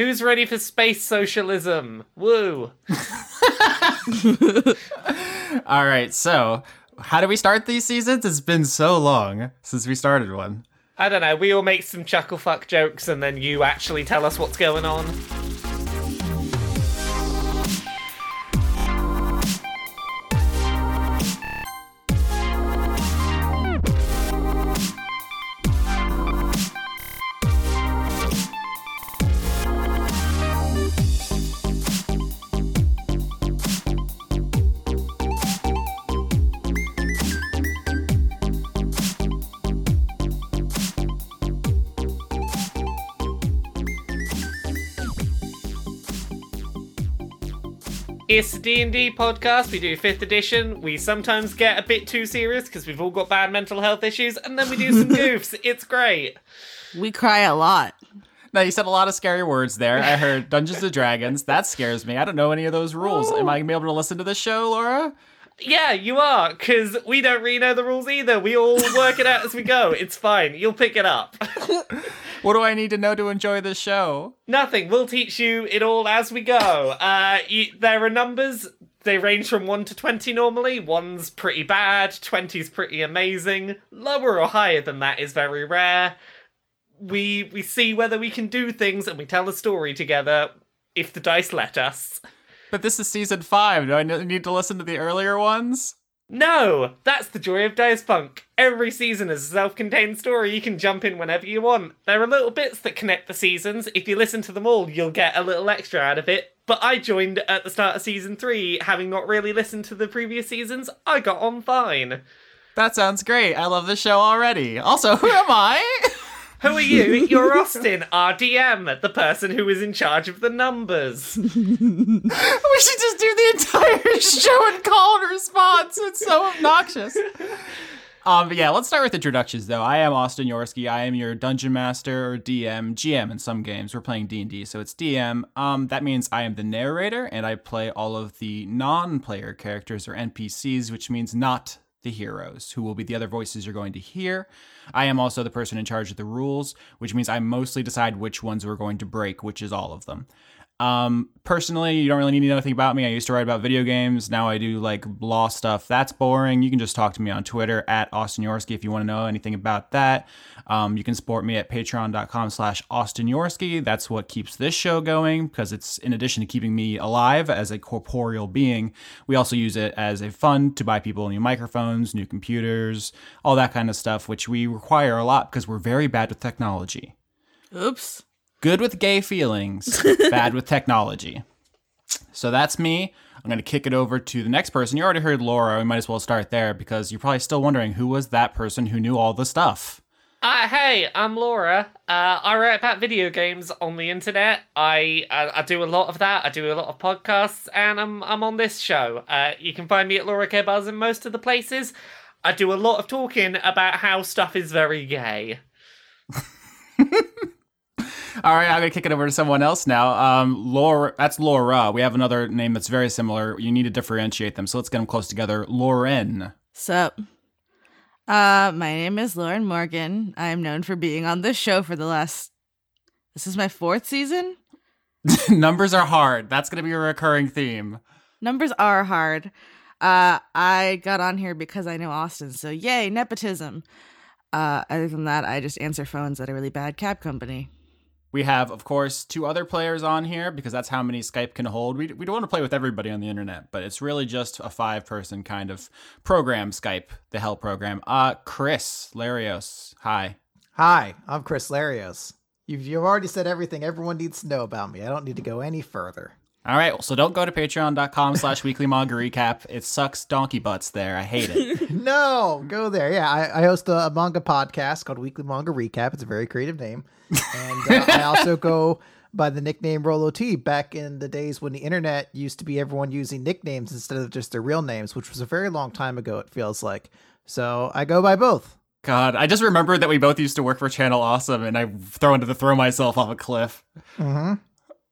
Who's ready for space socialism? Woo! All right, so how do we start these seasons? It's been so long since we started one. I don't know. We all make some chuckle fuck jokes, and then you actually tell us what's going on. D&D podcast. We do 5th edition. We sometimes get a bit too serious because we've all got bad mental health issues, and then we do some goofs. It's great. We cry a lot. Now you said a lot of scary words there. I heard Dungeons and Dragons. That scares me. I don't know any of those rules. Am I gonna be able to listen to this show, Laura? Yeah, you are, because we don't really know the rules either. We all work it out as we go. It's fine. You'll pick it up. What do I need to know to enjoy this show? Nothing. We'll teach you it all as we go. Uh, you, there are numbers. They range from 1 to 20 normally. 1's pretty bad, 20's pretty amazing. Lower or higher than that is very rare. We we see whether we can do things and we tell a story together if the dice let us. But this is season five. Do I need to listen to the earlier ones? No, that's the joy of Dice Funk. Every season is a self-contained story. You can jump in whenever you want. There are little bits that connect the seasons. If you listen to them all, you'll get a little extra out of it. But I joined at the start of season three, having not really listened to the previous seasons. I got on fine. That sounds great. I love the show already. Also, who am I? Who are you? You're Austin, RDM, the person who is in charge of the numbers. we should just do the entire show and call and response. It's so obnoxious. Um, but yeah, let's start with introductions though. I am Austin Yorski. I am your dungeon master or DM, GM in some games. We're playing D and D, so it's DM. Um, that means I am the narrator and I play all of the non-player characters or NPCs, which means not the heroes, who will be the other voices you're going to hear. I am also the person in charge of the rules, which means I mostly decide which ones we're going to break, which is all of them. Um, personally, you don't really need to know anything about me. I used to write about video games. Now I do like law stuff. That's boring. You can just talk to me on Twitter at Austin Yorski if you want to know anything about that. Um, you can support me at patreon.com slash Austin Yorski. That's what keeps this show going because it's in addition to keeping me alive as a corporeal being, we also use it as a fund to buy people new microphones, new computers, all that kind of stuff, which we require a lot because we're very bad with technology Oops. Good with gay feelings, bad with technology. So that's me. I'm going to kick it over to the next person. You already heard Laura. We might as well start there because you're probably still wondering who was that person who knew all the stuff. Uh, hey, I'm Laura. Uh, I write about video games on the internet. I, I I do a lot of that. I do a lot of podcasts, and I'm I'm on this show. Uh, you can find me at Laura K Buzz in most of the places. I do a lot of talking about how stuff is very gay. All right, I'm going to kick it over to someone else now. Um, Laura, that's Laura. We have another name that's very similar. You need to differentiate them. So let's get them close together. Lauren. Sup? Uh, my name is Lauren Morgan. I am known for being on this show for the last. This is my fourth season. Numbers are hard. That's going to be a recurring theme. Numbers are hard. Uh, I got on here because I know Austin, so yay, nepotism. Uh, other than that, I just answer phones at a really bad cab company. We have, of course, two other players on here because that's how many Skype can hold. We, we don't want to play with everybody on the internet, but it's really just a five person kind of program, Skype, the hell program. Uh, Chris Larios. Hi. Hi, I'm Chris Larios. You've, you've already said everything everyone needs to know about me. I don't need to go any further. All right, so don't go to patreon.com slash weekly manga recap. It sucks donkey butts there. I hate it. no, go there. Yeah, I, I host a, a manga podcast called Weekly Manga Recap. It's a very creative name. And uh, I also go by the nickname RolloT back in the days when the internet used to be everyone using nicknames instead of just their real names, which was a very long time ago, it feels like. So I go by both. God, I just remembered that we both used to work for Channel Awesome and I thrown into the throw myself off a cliff. Mm-hmm.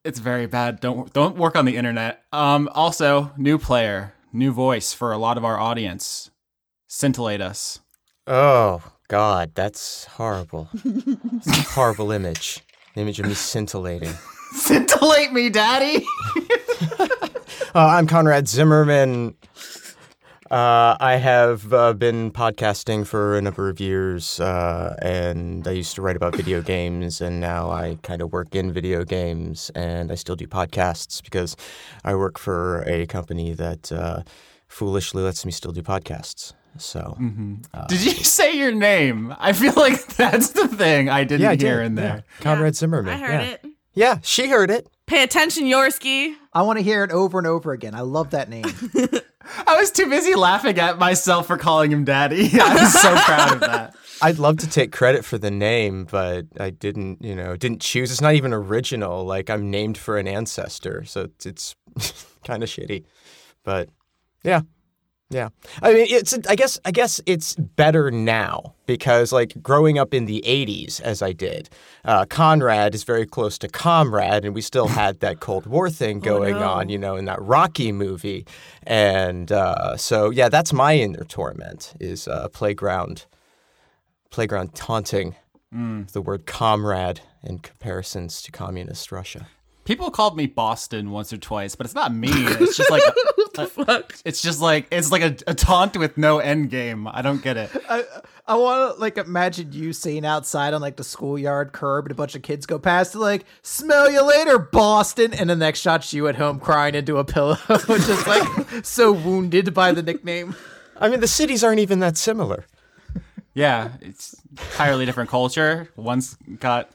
It's very bad. Don't don't work on the internet. Um also, new player, new voice for a lot of our audience. Scintillate us. Oh God, that's horrible. A horrible image. An image of me scintillating. Scintillate me, daddy. Uh, I'm Conrad Zimmerman. Uh, I have uh, been podcasting for a number of years, uh, and I used to write about video games, and now I kind of work in video games, and I still do podcasts because I work for a company that uh, foolishly lets me still do podcasts. So, Did you say your name? I feel like that's the thing I didn't yeah, I hear did. in yeah. there. Conrad Zimmerman. I heard yeah. it. Yeah, she heard it. Pay attention, Yorski. I want to hear it over and over again. I love that name. I was too busy laughing at myself for calling him daddy. I was so proud of that. I'd love to take credit for the name, but I didn't, you know, didn't choose. It's not even original. Like I'm named for an ancestor, so it's, it's kind of shitty. But yeah, yeah. I mean, it's. I guess. I guess it's better now because, like, growing up in the '80s, as I did, uh, Conrad is very close to comrade, and we still had that Cold War thing going on, you know, in that Rocky movie, and uh, so yeah, that's my inner torment is uh, playground playground taunting the word comrade in comparisons to communist Russia. People called me Boston once or twice, but it's not me. It's just like a- a- it's just like it's like a, a taunt with no end game. I don't get it. I, I want to like imagine you sitting outside on like the schoolyard curb and a bunch of kids go past and like smell you later Boston and the next shot's you at home crying into a pillow just like so wounded by the nickname. I mean, the cities aren't even that similar. Yeah, it's entirely different culture. One's got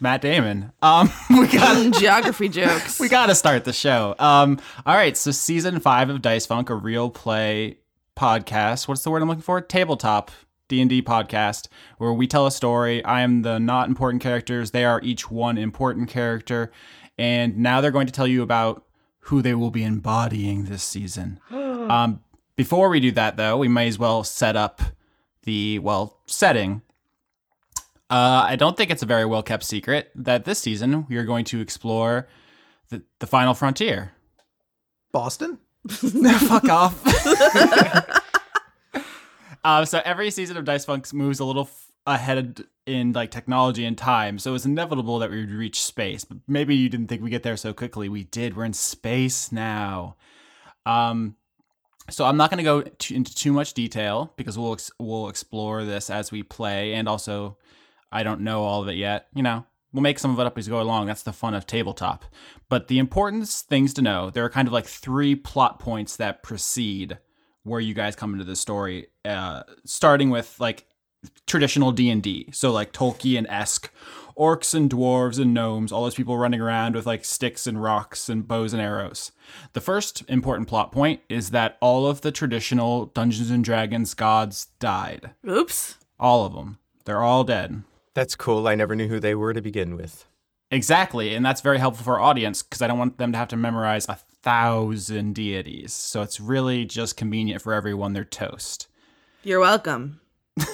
Matt Damon. Um, we got Geography jokes. we got to start the show. Um, all right, so season five of Dice Funk, a real play podcast. What's the word I'm looking for? Tabletop D and D podcast, where we tell a story. I am the not important characters. They are each one important character, and now they're going to tell you about who they will be embodying this season. um, before we do that, though, we may as well set up the well setting uh, I don't think it's a very well kept secret that this season we are going to explore the, the final frontier. Boston? Fuck off. uh, so every season of Dice Funk moves a little f- ahead in like technology and time, so it's inevitable that we would reach space. But maybe you didn't think we get there so quickly. We did. We're in space now. Um, so I'm not going to go t- into too much detail because we'll ex- we'll explore this as we play, and also I don't know all of it yet. You know, we'll make some of it up as we go along. That's the fun of tabletop. But the important things to know there are kind of like three plot points that precede where you guys come into the story. Uh, starting with like traditional D and D, so like Tolkien esque orcs and dwarves and gnomes, all those people running around with like sticks and rocks and bows and arrows. The first important plot point is that all of the traditional Dungeons and Dragons gods died. Oops. All of them. They're all dead. That's cool. I never knew who they were to begin with. Exactly, and that's very helpful for our audience because I don't want them to have to memorize a thousand deities. So it's really just convenient for everyone. They're toast. You're welcome.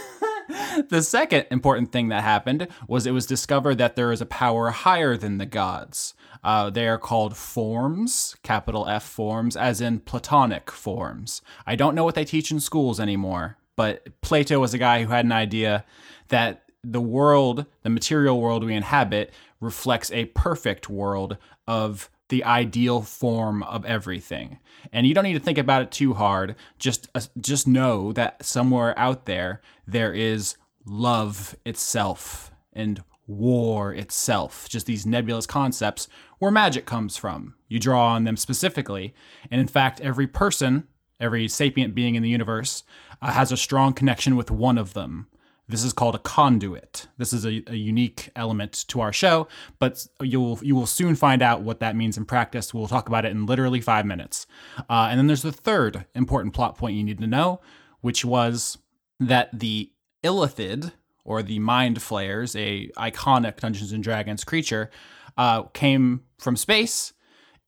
The second important thing that happened was it was discovered that there is a power higher than the gods. Uh, they are called forms, capital F forms, as in Platonic forms. I don't know what they teach in schools anymore, but Plato was a guy who had an idea that the world, the material world we inhabit, reflects a perfect world of the ideal form of everything. And you don't need to think about it too hard. Just uh, just know that somewhere out there there is love itself and war itself. Just these nebulous concepts where magic comes from. You draw on them specifically. And in fact, every person, every sapient being in the universe uh, has a strong connection with one of them. This is called a conduit. This is a, a unique element to our show, but you'll you will soon find out what that means in practice. We'll talk about it in literally five minutes. Uh, and then there's the third important plot point you need to know, which was that the Illithid or the Mind Flayers, a iconic Dungeons and Dragons creature, uh, came from space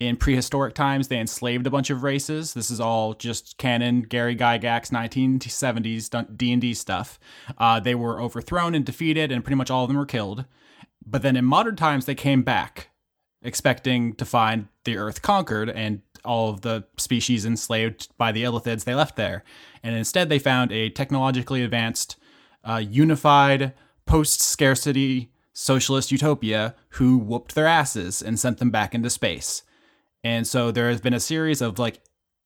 in prehistoric times they enslaved a bunch of races. This is all just canon gary gygax 1970s d&d stuff. Uh, they were overthrown and defeated and pretty much all of them were killed. But then in modern times they came back expecting to find the earth conquered and all of the species enslaved by the illithids they left there. And instead they found a technologically advanced uh, unified post-scarcity socialist utopia who whooped their asses and sent them back into space. And so there has been a series of like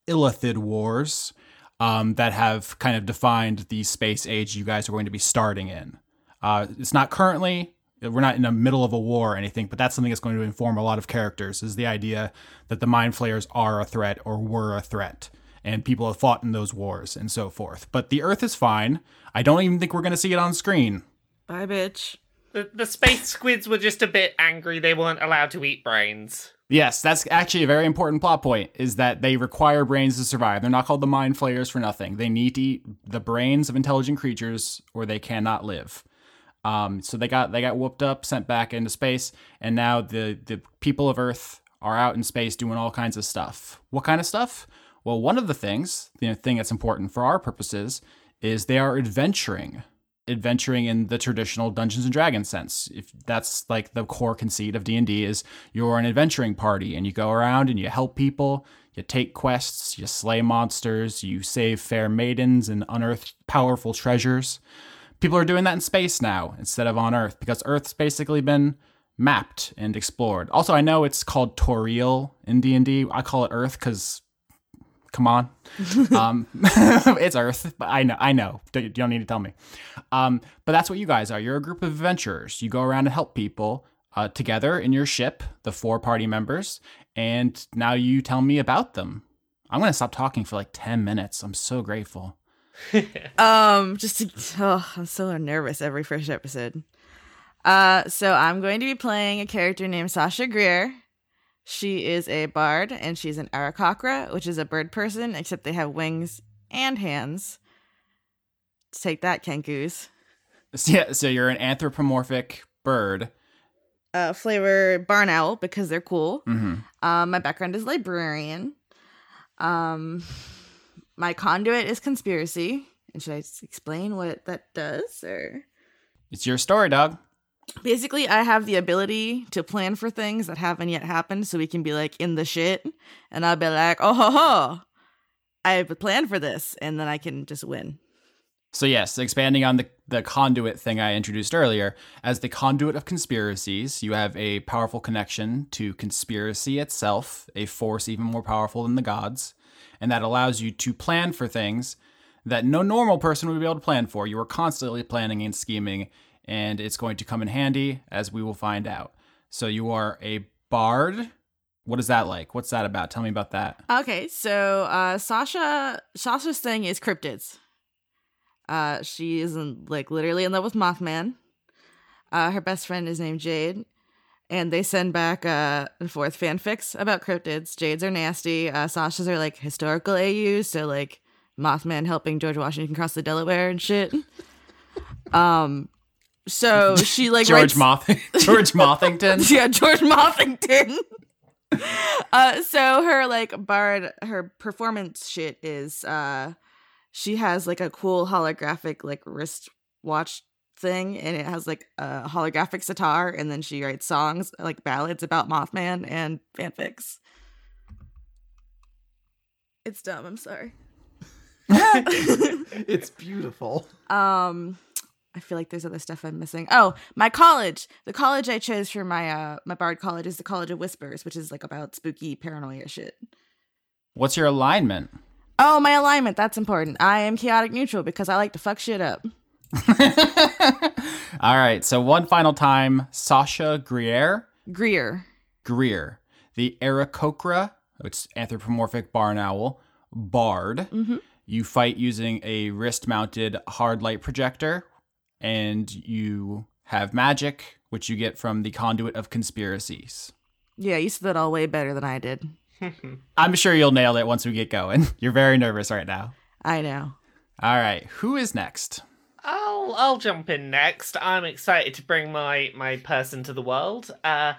Illithid wars um, that have kind of defined the space age you guys are going to be starting in. Uh, it's not currently, we're not in the middle of a war or anything, but that's something that's going to inform a lot of characters is the idea that the mind flayers are a threat or were a threat. And people have fought in those wars and so forth. But the Earth is fine. I don't even think we're going to see it on screen. Bye, bitch. The, the space squids were just a bit angry they weren't allowed to eat brains. Yes, that's actually a very important plot point is that they require brains to survive. They're not called the mind flayers for nothing. They need to eat the brains of intelligent creatures or they cannot live. Um, so they got they got whooped up, sent back into space, and now the the people of Earth are out in space doing all kinds of stuff. What kind of stuff? Well, one of the things, the thing that's important for our purposes, is they are adventuring. Adventuring in the traditional Dungeons and Dragons sense. If that's like the core conceit of D&D is you're an adventuring party and you go around and you help people, you take quests, you slay monsters, you save fair maidens and unearth powerful treasures. People are doing that in space now instead of on Earth because Earth's basically been mapped and explored. Also, I know it's called Toril in D&D. I call it Earth cuz come on. um, it's Earth, but I know, I know. You don't need to tell me. Um, but that's what you guys are. You're a group of adventurers. You go around and help people uh, together in your ship, the four party members, and now you tell me about them. I'm gonna stop talking for like ten minutes. I'm so grateful. Um, just to, oh, I'm so nervous every first episode. Uh, so I'm going to be playing a character named Sasha Greer. She is a bard and she's an Aarakocra, which is a bird person, except they have wings and hands. Take that, Kenkus. So, yeah, so you're an anthropomorphic bird. Uh, flavor barn owl because they're cool. hmm Um, my background is librarian. Um, my conduit is conspiracy. And should I explain what that does, or? It's your story, dog. Basically, I have the ability to plan for things that haven't yet happened, so we can be like in the shit, and I'll be like, "Oh ho ho, I have a plan for this," and then I can just win. So yes, expanding on the, the conduit thing I introduced earlier, as the conduit of conspiracies, you have a powerful connection to conspiracy itself, a force even more powerful than the gods, and that allows you to plan for things that no normal person would be able to plan for. You are constantly planning and scheming, and it's going to come in handy as we will find out. So you are a bard. What is that like? What's that about? Tell me about that. Okay, so uh, Sasha, Sasha's thing is cryptids. Uh, she is in, like literally in love with Mothman. Uh, her best friend is named Jade, and they send back uh and forth fanfics about cryptids. Jades are nasty. Uh, Sasha's are like historical AUs, so like Mothman helping George Washington cross the Delaware and shit. Um, so she like George writes- Moth George Mothington. yeah, George Mothington. uh, so her like bard, her performance shit is uh, she has like a cool holographic like wrist watch thing, and it has like a holographic sitar, and then she writes songs like ballads about Mothman and fanfics. It's dumb. I'm sorry. It's beautiful. Um, I feel like there's other stuff I'm missing. Oh, my college. The college I chose for my uh my bard college is the College of Whispers, which is like about spooky paranoia shit. What's your alignment? Oh, my alignment. That's important. I am chaotic neutral because I like to fuck shit up. All right, so one final time, Sasha Greer, Greer. Greer, the Aarakocra, it's anthropomorphic barn owl, bard. Mhm. You fight using a wrist-mounted hard light projector, and you have magic, which you get from the conduit of conspiracies. Yeah, you said that all way better than I did. I'm sure you'll nail it once we get going. You're very nervous right now. I know. All right, who is next? I'll I'll jump in next. I'm excited to bring my my person to the world. Uh,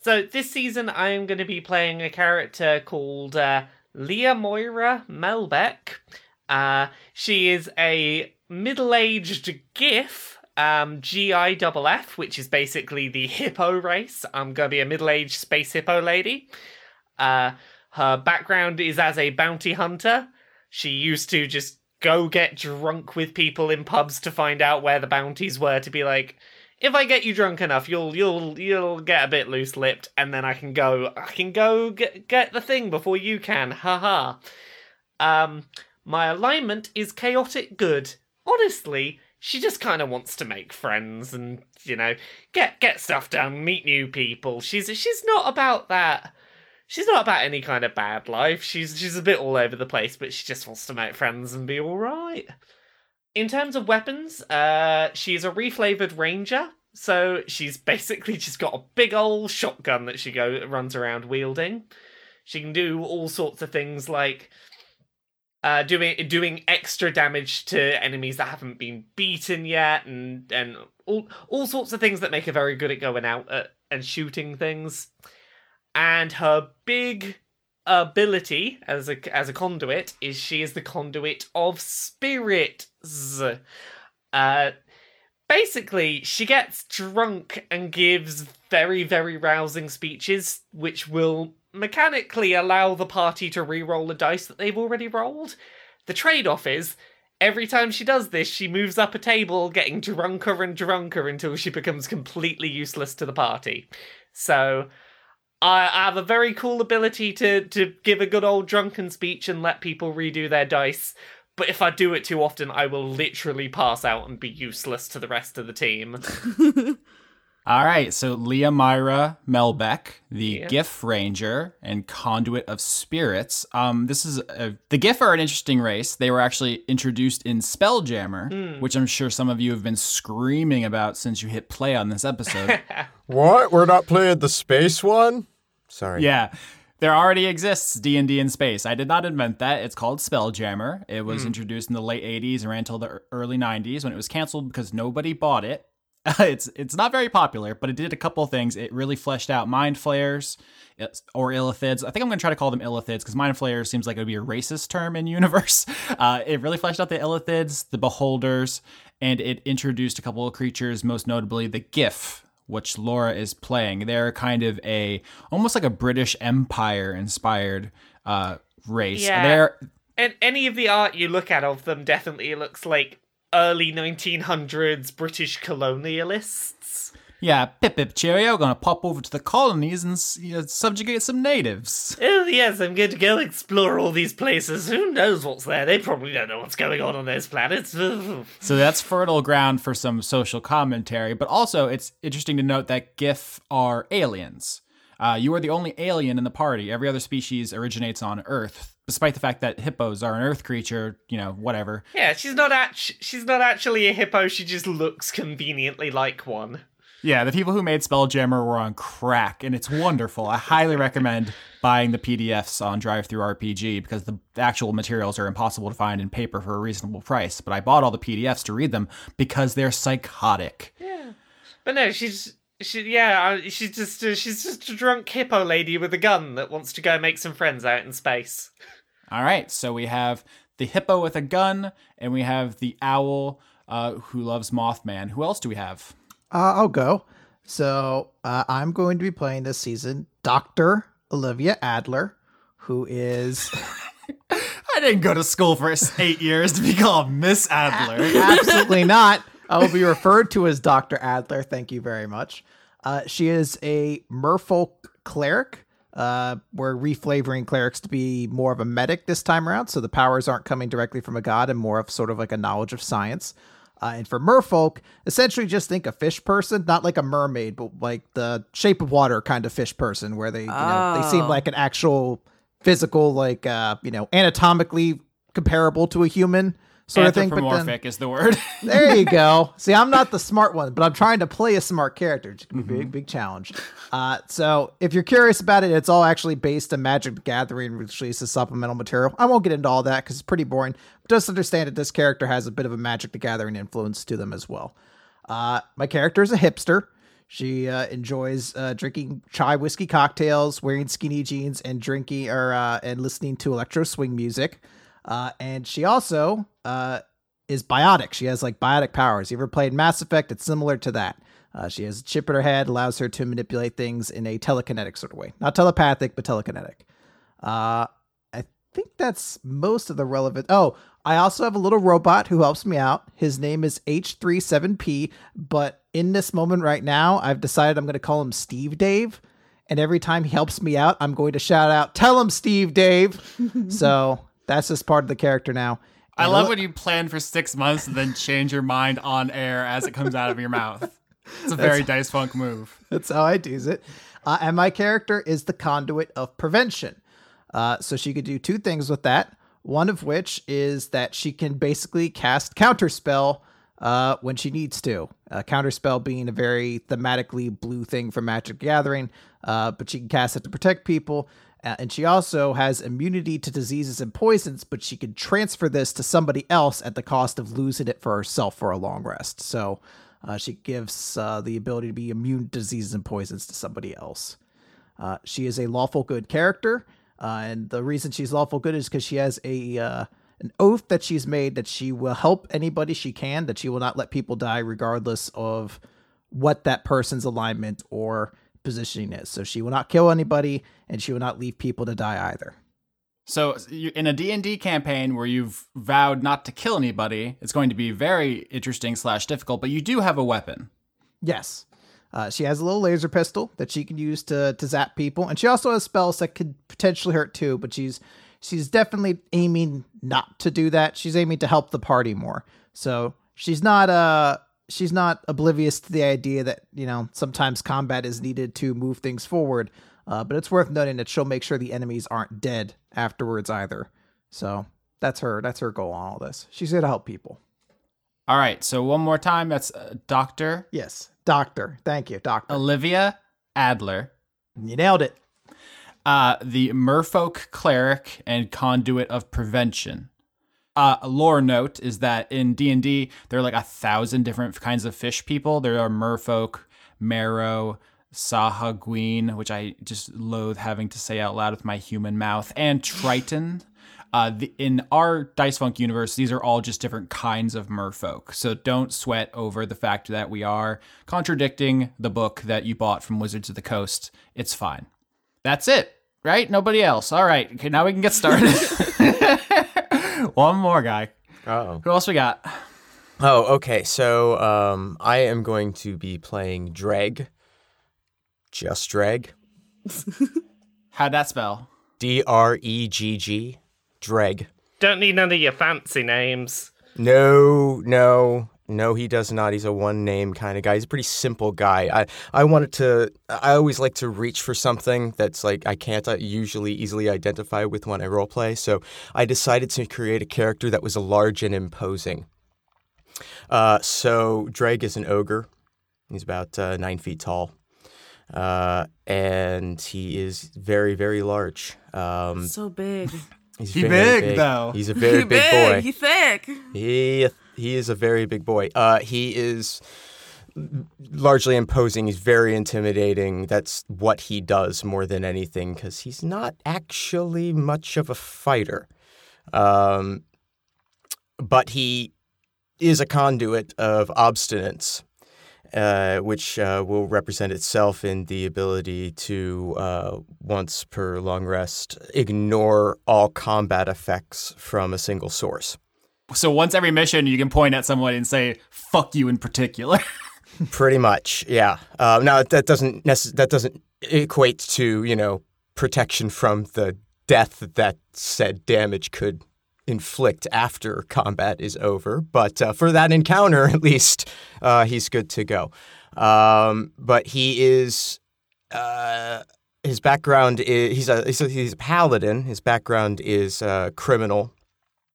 so this season I am going to be playing a character called uh, Leah Moira Melbeck. Uh, she is a middle-aged Giff, um, G-I-F-F, which is basically the hippo race. I'm to be a middle-aged space hippo lady. Uh, her background is as a bounty hunter. She used to just go get drunk with people in pubs to find out where the bounties were to be like, if I get you drunk enough, you'll you'll you'll get a bit loose lipped, and then I can go I can go get get the thing before you can. Haha. Um, my alignment is chaotic good. Honestly, she just kind of wants to make friends and you know get get stuff done, meet new people. She's she's not about that. She's not about any kind of bad life. She's she's a bit all over the place, but she just wants to make friends and be all right. In terms of weapons, uh, she's a reflavored ranger, so she's basically just got a big old shotgun that she go runs around wielding. She can do all sorts of things like uh, doing doing extra damage to enemies that haven't been beaten yet, and and all all sorts of things that make her very good at going out at, and shooting things. And her big ability as a as a conduit is she is the conduit of spirits. Uh, basically, she gets drunk and gives very very rousing speeches, which will mechanically allow the party to re-roll the dice that they've already rolled. The trade-off is every time she does this, she moves up a table, getting drunker and drunker until she becomes completely useless to the party. So I I have a very cool ability to to give a good old drunken speech and let people redo their dice. But if I do it too often, I will literally pass out and be useless to the rest of the team. All right, so Leah Myra Melbeck, the Yeah. Giff Ranger and Conduit of Spirits. Um, this is a, the Giff are an interesting race. They were actually introduced in Spelljammer, which I'm sure some of you have been screaming about since you hit play on this episode. What? We're not playing the space one? Sorry. yeah, there already exists D&D in space. I did not invent that. It's called Spelljammer. It was introduced in the late 80s and ran until the early 90s when it was canceled because nobody bought it. it's it's not very popular, but it did a couple of things. It really fleshed out mind flayers or illithids. I think I'm going to try to call them illithids because mind flayers seems like it would be a racist term in universe. Uh, it really fleshed out the illithids, the beholders, and it introduced a couple of creatures, most notably the Giff, which Laura is playing. They're kind of a almost like a British Empire inspired uh, race. Yeah. They're and any of the art you look at of them definitely looks like early 1900s British colonialists. yeah, pip pip cheerio, gonna pop over to the colonies and you know, subjugate some natives. Oh, yes, I'm going to go explore all these places. Who knows what's there? They probably don't know what's going on on those planets. So that's fertile ground for some social commentary. But also, it's interesting to note that Giff are aliens. Uh, you are the only alien in the party. Every other species originates on Earth, despite the fact that hippos are an Earth creature. You know, whatever. yeah, she's not act- she's not actually a hippo. She just looks conveniently like one. Yeah, the people who made Spelljammer were on crack, and it's wonderful. I highly recommend buying the PDFs on DriveThruRPG because the actual materials are impossible to find in paper for a reasonable price. But I bought all the PDFs to read them because they're psychotic. Yeah, but no, she's she yeah, she's just uh, she's just a drunk hippo lady with a gun that wants to go make some friends out in space. All right, so we have the hippo with a gun, and we have the owl uh, who loves Mothman. Who else do we have? Uh, I'll go. So uh, I'm going to be playing this season Dr. Olivia Adler, who is I didn't go to school for eight years to be called Miss Adler. absolutely not. I will be referred to as Dr. Adler. Thank you very much. Uh, she is a merfolk cleric. Uh, we're reflavoring clerics to be more of a medic this time around, so the powers aren't coming directly from a god and more of sort of like a knowledge of science. Uh, and for merfolk, essentially just think a fish person, not like a mermaid, but like the shape of water kind of fish person, where they you know they seem Oh. like an actual physical, like uh, you know, anatomically comparable to a human sort of thing. Anthropomorphic is the word. there you go. See, I'm not the smart one, but I'm trying to play a smart character. It's a big, big challenge. Uh, so if you're curious about it, it's all actually based on Magic the Gathering, which is a supplemental material. I won't get into all that because it's pretty boring. But just understand that this character has a bit of a Magic the Gathering influence to them as well. Uh, my character is a hipster. She uh, enjoys uh, drinking chai whiskey cocktails, wearing skinny jeans, and drinking or uh, and listening to electro swing music. Uh, and she also uh, is biotic. She has like biotic powers. You ever played Mass Effect? It's similar to that. Uh, she has a chip in her head, allows her to manipulate things in a telekinetic sort of way. Not telepathic, but telekinetic. Uh, I think that's most of the relevant. Oh, I also have a little robot who helps me out. His name is H37P, but in this moment right now, I've decided I'm going to call him Steve Dave. And every time he helps me out, I'm going to shout out, "Tell him Steve Dave." so that's just part of the character now. I love when you plan for six months and then change your mind on air as it comes out of your mouth. It's a very Dice Funk move. That's how I do it. Uh, and my character is the conduit of prevention. Uh, so she could do two things with that. One of which is that she can basically cast counterspell uh, when she needs to. Uh, counterspell being a very thematically blue thing from Magic Gathering, uh, but she can cast it to protect people. Uh, and she also has immunity to diseases and poisons, but she can transfer this to somebody else at the cost of losing it for herself for a long rest. So uh, she gives uh, the ability to be immune to diseases and poisons to somebody else. Uh, she is a lawful good character, uh, and the reason she's lawful good is because she has a uh, an oath that she's made that she will help anybody she can, that she will not let people die regardless of what that person's alignment or positioning is. So she will not kill anybody, and she will not leave people to die either. So in a D&D campaign where you've vowed not to kill anybody, it's going to be very interesting slash difficult, but you do have a weapon. Yes. Uh, she has a little laser pistol that she can use to to zap people, and she also has spells that could potentially hurt too. But she's she's definitely aiming not to do that. She's aiming to help the party more. So she's not uh she's not oblivious to the idea that you know sometimes combat is needed to move things forward. Uh, but it's worth noting that she'll make sure the enemies aren't dead afterwards either. So that's her that's her goal on all this. She's here to help people. All right, so one more time, that's uh, Dr. Yes, doctor. Thank you, doctor. Olivia Adler, you nailed it. uh, the merfolk cleric and conduit of prevention. Uh, a lore note is that in D&D, there are like a thousand different kinds of fish people. There are merfolk, merrow, Sahuagin, which I just loathe having to say out loud with my human mouth, and Triton. Uh, the, in our Dice Funk universe, these are all just different kinds of merfolk. So don't sweat over the fact that we are contradicting the book that you bought from Wizards of the Coast. It's fine. That's it, right? Nobody else. All right. Okay, now we can get started. One more guy. Oh. Who else we got? Oh, okay. So um, I am going to be playing Dregg. Just Dregg. How'd that spell? D R E G G. Dregg. Don't need none of your fancy names. No, no, no, he does not. He's a one name kind of guy. He's a pretty simple guy. I, I wanted to, I always like to reach for something that's like I can't uh, usually easily identify with when I roleplay. So I decided to create a character that was large and imposing. Uh, so Dregg is an ogre. He's about uh, nine feet tall. Uh, and he is very, very large. Um, so big. he's He very big, though. He's a very He big boy. He thick. He he is a very big boy. Uh, he is largely imposing. He's very intimidating. That's what he does more than anything because he's not actually much of a fighter. Um, but he is a conduit of obstinance, uh, which uh, will represent itself in the ability to, uh, once per long rest, ignore all combat effects from a single source. So once every mission, you can point at someone and say, fuck you in particular. Pretty much, yeah. Uh, now that doesn't necess- that doesn't equate to you know protection from the death that said damage could inflict after combat is over. But uh, for that encounter, at least, uh, he's good to go. Um, but he is. Uh, his background is he's a, he's a he's a paladin. His background is uh, criminal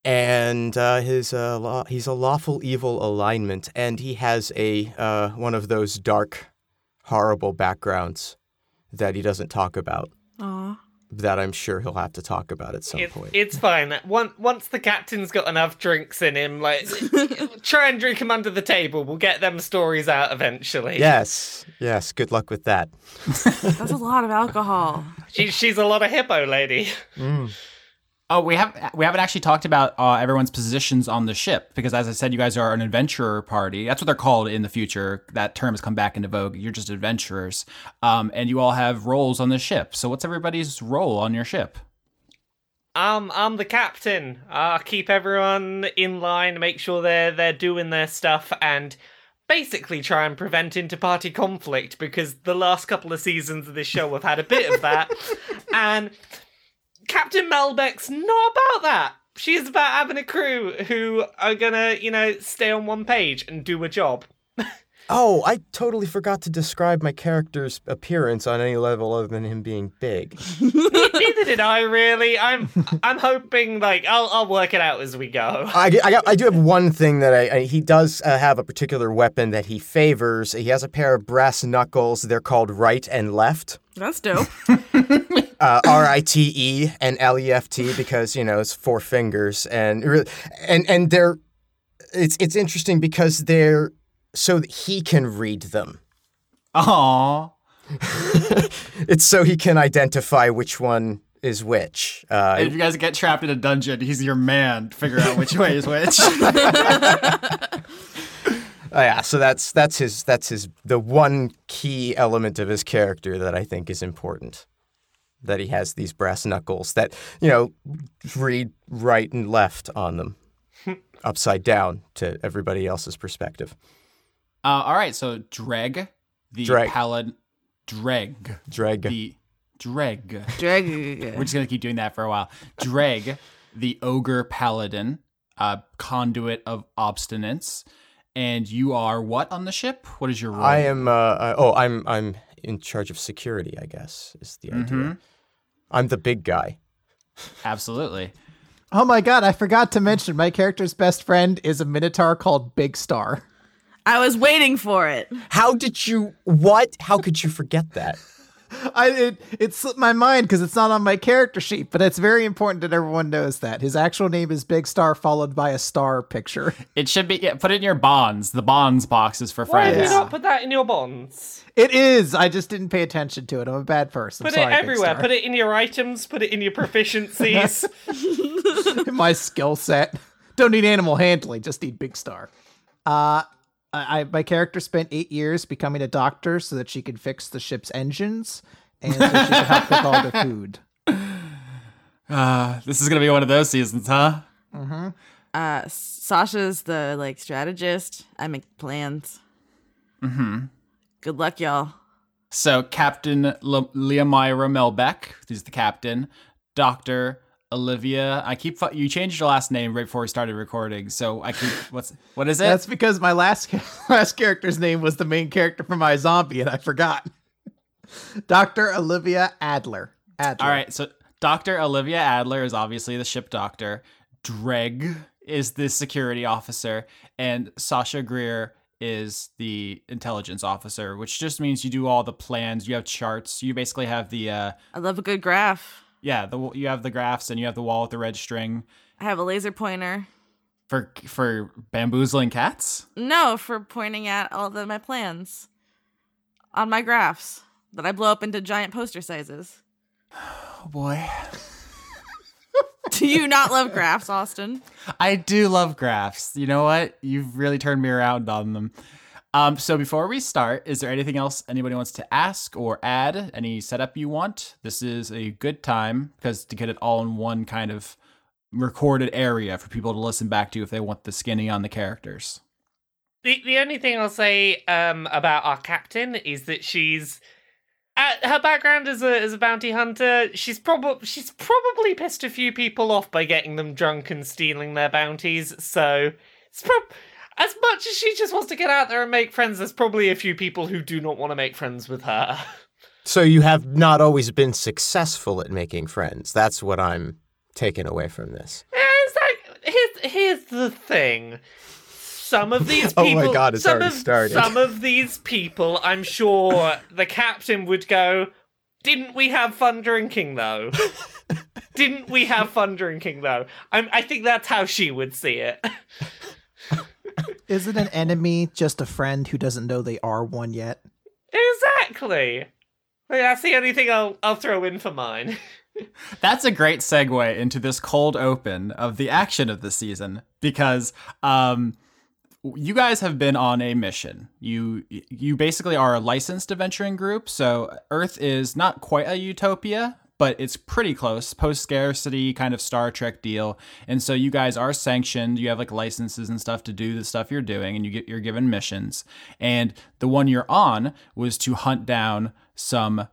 and uh, his uh, law, he's a lawful evil alignment, and he has a uh, one of those dark, horrible backgrounds that he doesn't talk about. Aw. That I'm sure he'll have to talk about at some It, point. it's fine. Once once the captain's got enough drinks in him, like try and drink him under the table. We'll get them stories out eventually. yes, yes. Good luck with that. That's a lot of alcohol. she, she's a lot of hippo lady. Oh, we have we haven't actually talked about uh, everyone's positions on the ship because, as I said, you guys are an adventurer party. That's what they're called in the future. That term has come back into vogue. You're just adventurers, um, and you all have roles on the ship. So, what's everybody's role on your ship? Um, I'm the captain. I keep everyone in line, make sure they're they're doing their stuff, and basically try and prevent inter-party conflict because the last couple of seasons of this show have had a bit of that. and Captain Melbeck's not about that. She's about having a crew who are gonna, you know, stay on one page and do a job. Oh, I totally forgot to describe my character's appearance on any level other than him being big. Neither did I really. I'm I'm hoping like I'll I'll work it out as we go. I, I, got, I do have one thing that I, I he does uh, have a particular weapon that he favors. He has a pair of brass knuckles. They're called right and left. That's dope. uh, R I T E and L E F T because you know it's four fingers and and and they're it's it's interesting because they're so that he can read them. Aw. It's so he can identify which one is which. Uh, If you guys get trapped in a dungeon, he's your man to figure out which way is which. Oh, yeah, so that's that's his that's his the one key element of his character that I think is important. That he has these brass knuckles that you know read right and left on them, upside down to everybody else's perspective. uh, all right, so Dregg, the Dregg. palad, Dregg, Dregg. the Dregg. Drag. We're just gonna keep doing that for a while. Dregg, the ogre paladin, uh, conduit of obstinance, and you are what on the ship? What is your role? I am. Uh, uh, oh, I'm I'm in charge of security. I guess is the idea. Mhm. I'm the big guy. Absolutely. Oh my god, I forgot to mention my character's best friend is a minotaur called Big Star. I was waiting for it. How did you? What? How could you forget that? I it, it slipped my mind because it's not on my character sheet, but it's very important that everyone knows that his actual name is Big Star, followed by a star picture. It should be. Yeah, put it in your bonds. The bonds boxes for Why have friends. you not put that in your bonds? It is. I just didn't pay attention to it. I'm a bad person. Put Sorry, it everywhere. Put it in your items. Put it in your proficiencies. my skill set. Don't need animal handling, just need Big Star. Uh, I, I my character spent eight years becoming a doctor so that she could fix the ship's engines and so she could help cook all the food. Uh, this is gonna be one of those seasons, huh? Uh, Sasha's the like strategist. I make plans. Mm-hmm. Good luck, y'all. So Captain Le- Leomira Melbeck, who's the captain. Doctor Olivia. I keep fu- you changed your last name right before we started recording, so I keep what's what is it? That's because my last last character's name was the main character from my zombie, and I forgot. Doctor Olivia Adler. Adler. All right, so Dr. Olivia Adler is obviously the ship doctor. Dregg is the security officer, and Sasha Greer is the intelligence officer, which just means you do all the plans. You have charts. You basically have the uh, I love a good graph. Yeah, the you have the graphs, and you have the wall with the red string I have a laser pointer. for for bamboozling cats. No, for pointing at all of my plans on my graphs that I blow up into giant poster sizes. Oh boy, Do you not love graphs, Austin? I do love graphs. You know what? You've really turned me around on them. Um, so before we start, is there anything else anybody wants to ask or add? Any setup you want? This is a good time because to get it all in one kind of recorded area for people to listen back to if they want the skinny on the characters. The the only thing I'll say um, about our captain is that she's uh, her background as a as a bounty hunter. She's probably she's probably pissed a few people off by getting them drunk and stealing their bounties. So it's prob- as much as she just wants to get out there and make friends. There's probably a few people who do not want to make friends with her. So you have not always been successful at making friends. That's what I'm taking away from this. Yeah, it's like here's here's the thing. Some of these people. Oh my God, it's already of, started. Some of these people, I'm sure the captain would go. Didn't we have fun drinking though? Didn't we have fun drinking though? I'm, I think that's how she would see it. Isn't an enemy just a friend who doesn't know they are one yet? exactly. Like, That's the only thing I'll I'll throw in for mine. That's a great segue into this cold open of the action of the season because um, you guys have been on a mission. You you basically are a licensed adventuring group. So Earth is not quite a utopia, but it's pretty close. Post scarcity kind of Star Trek deal. And so you guys are sanctioned. You have like licenses and stuff to do the stuff you're doing, and you get you're given missions. And the one you're on was to hunt down some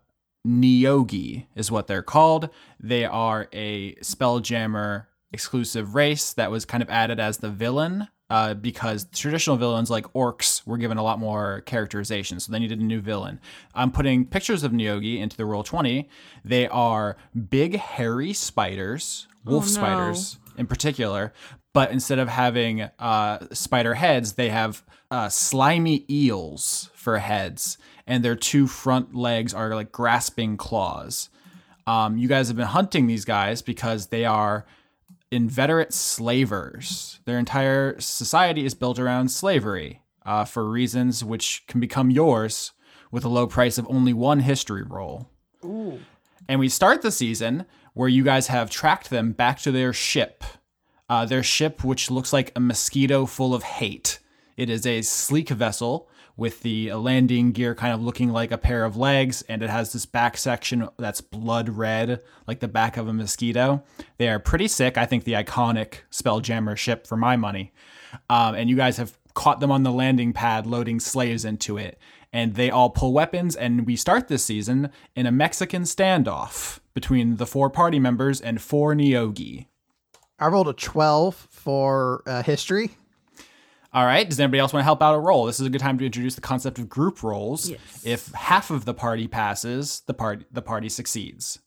Neogi, is what they're called. They are a Spelljammer exclusive race that was kind of added as the villain uh, because traditional villains like orcs were given a lot more characterization, so they needed a new villain. I'm putting pictures of Neogi into the Roll20. They are big, hairy spiders, wolf Oh, no. spiders in particular, but instead of having uh, spider heads, they have uh, slimy eels for heads, and their two front legs are like grasping claws. Um, you guys have been hunting these guys because they are inveterate slavers. Their entire society is built around slavery uh, for reasons which can become yours with a low price of only one history roll. Ooh. And we start the season where you guys have tracked them back to their ship. Uh, their ship, which looks like a mosquito full of hate. It is a sleek vessel with the landing gear kind of looking like a pair of legs, and it has this back section that's blood red, like the back of a mosquito. They are pretty sick. I think the iconic Spelljammer ship for my money. Um, and you guys have caught them on the landing pad loading slaves into it. And they all pull weapons, and we start this season in a Mexican standoff between the four party members and four Neogi. I rolled a 12 for uh, history. All right. Does anybody else want to help out a roll? This is a good time to introduce the concept of group rolls. Yes. If half of the party passes, the party the party succeeds.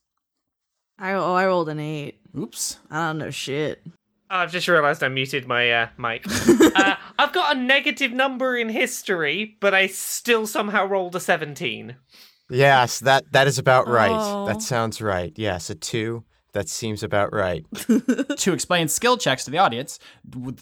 I oh I rolled an eight. Oops. I don't know shit. I've just realised I muted my uh, mic. uh, I've got a negative number in history, but I still somehow rolled a 17. Yes, that that is about right. Oh. That sounds right. Yes, a two. That seems about right. to explain skill checks to the audience,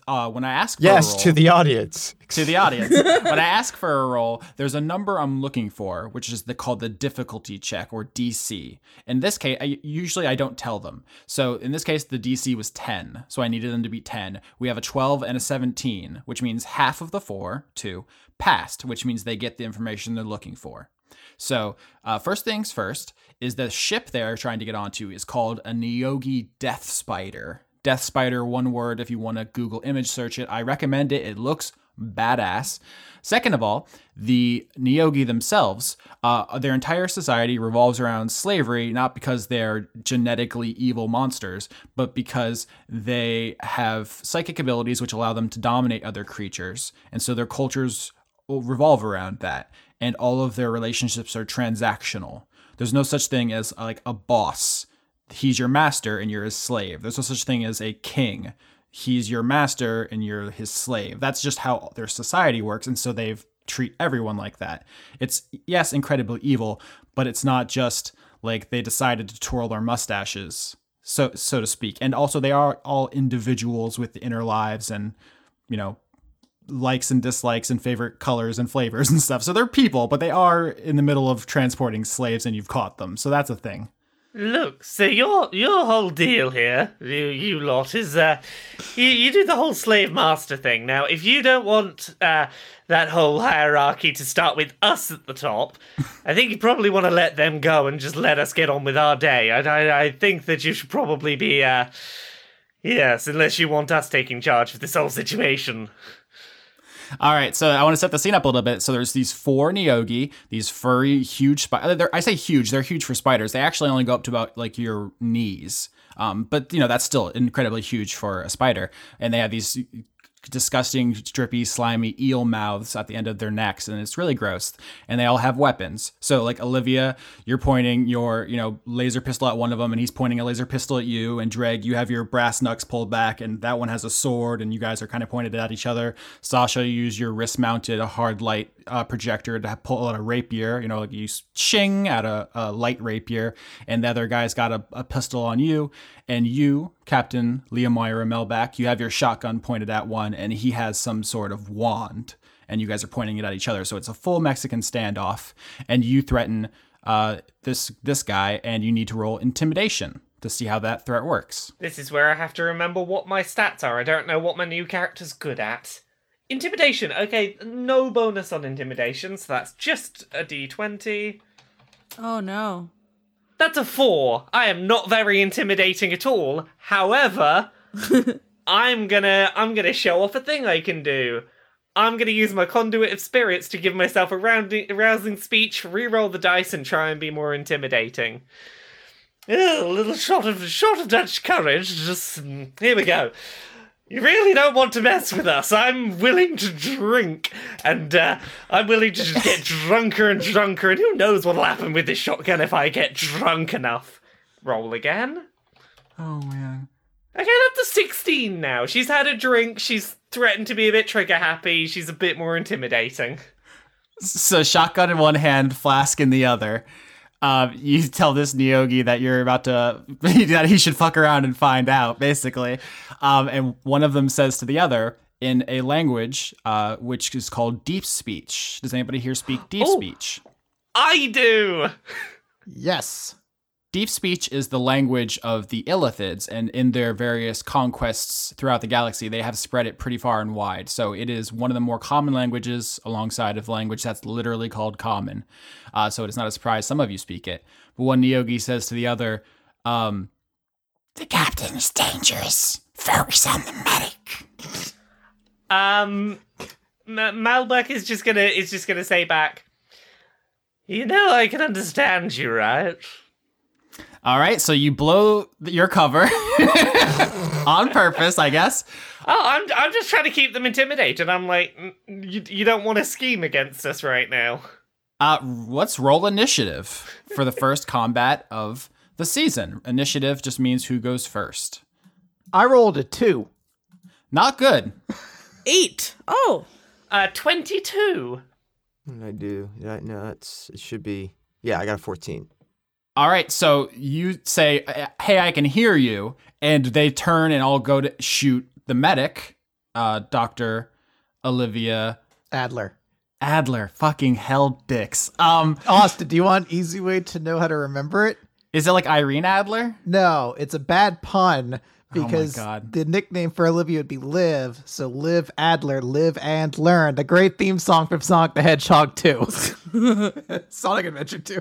uh, when I ask for Yes, a roll, to the audience. to the audience. when I ask for a roll, there's a number I'm looking for, which is the, called the difficulty check or DC. In this case, I, usually I don't tell them. So in this case, the DC was 10, so I needed them to be 10. We have a 12 and a 17, which means half of the four, two, passed, which means they get the information they're looking for. So, uh, first things first is the ship they're trying to get onto is called a Neogi Death Spider. Death Spider, one word if you want to Google image search it. I recommend it. It looks badass. Second of all, the Neogi themselves, uh, their entire society revolves around slavery, not because they're genetically evil monsters, but because they have psychic abilities which allow them to dominate other creatures. And so their cultures revolve around that. And all of their relationships are transactional. There's no such thing as uh, like a boss. He's your master and you're his slave. There's no such thing as a king. He's your master and you're his slave. That's just how their society works. And so they've treat everyone like that. It's yes, incredibly evil, but it's not just like they decided to twirl their mustaches, so so to speak. And also they are all individuals with inner lives and you know likes and dislikes and favorite colors and flavors and stuff. So they're people, but they are in the middle of transporting slaves and you've caught them. So that's a thing. Look, so your your whole deal here, you, you lot, is uh, you, you do the whole slave master thing. Now, if you don't want uh, that whole hierarchy to start with us at the top, I think you probably want to let them go and just let us get on with our day. I, I, I think that you should probably be, uh, yes, unless you want us taking charge of this whole situation. All right, so I want to set the scene up a little bit. So there's these four Neogi, these furry, huge spiders. I say huge; they're huge for spiders. They actually only go up to about like your knees, um, but you know that's still incredibly huge for a spider. And they have these disgusting, drippy, slimy eel mouths at the end of their necks, and it's really gross. And they all have weapons. So, like Olivia, you're pointing your, you know, laser pistol at one of them, and he's pointing a laser pistol at you. And Dregg, you have your brass knucks pulled back, and that one has a sword, and you guys are kind of pointed at each other. Sasha, you use your wrist-mounted a hard light uh, projector to pull out a rapier. You know, like you shing at a, a light rapier, and the other guy's got a, a pistol on you. And you, Captain Leomoira Melback, you have your shotgun pointed at one, and he has some sort of wand, and you guys are pointing it at each other. So it's a full Mexican standoff, and you threaten uh, this this guy, and you need to roll intimidation to see how that threat works. This is where I have to remember what my stats are. I don't know what my new character's good at. Intimidation. Okay, no bonus on intimidation, so that's just a d20. Oh no. That's a four. I am not very intimidating at all. However, I'm gonna I'm gonna show off a thing I can do. I'm gonna use my conduit of spirits to give myself a rounding, rousing speech, re-roll the dice, and try and be more intimidating. A little shot of shot of Dutch courage. Just mm, here we go. You really don't want to mess with us. I'm willing to drink, and uh, I'm willing to just get drunker and drunker. And who knows what'll happen with this shotgun if I get drunk enough? Roll again. Oh man. Okay, up to 16 now. She's had a drink. She's threatened to be a bit trigger happy. She's a bit more intimidating. So shotgun in one hand, flask in the other. Um, you tell this Neogi that you're about to that he should fuck around and find out, basically. Um, and one of them says to the other in a language uh, which is called deep speech. Does anybody here speak deep Oh. speech? I do. Yes. Deep speech is the language of the Illithids, and in their various conquests throughout the galaxy, they have spread it pretty far and wide. So it is one of the more common languages alongside of language that's literally called common. Uh, so it is not a surprise some of you speak it. But one Neogi says to the other, um, "The captain is dangerous. Focus on the medic." Um, M- Malbec is just gonna is just gonna say back. You know I can understand you, right? All right, so you blow your cover on purpose, I guess. Oh, I'm I'm just trying to keep them intimidated. I'm like, "Mm, you you don't want to scheme against us right now. Uh, let's roll initiative for the first combat of the season. Initiative just means who goes first. I rolled a two. Not good. Eight. Oh. Uh, twenty two. What did I do? Did I, no, that's it. Should be. Yeah, I got a fourteen. All right, so you say, "Hey, I can hear you," and they turn and all go to shoot the medic, uh, Doctor Olivia Adler. Adler. Fucking hell, dicks. Um, Austin, do you want easy way to know how to remember it? is it like Irene Adler? No, it's a bad pun Oh because God. the nickname for Olivia would be Liv. So Liv Adler, live and learn. The great theme song from Sonic the Hedgehog 2. Sonic Adventure 2.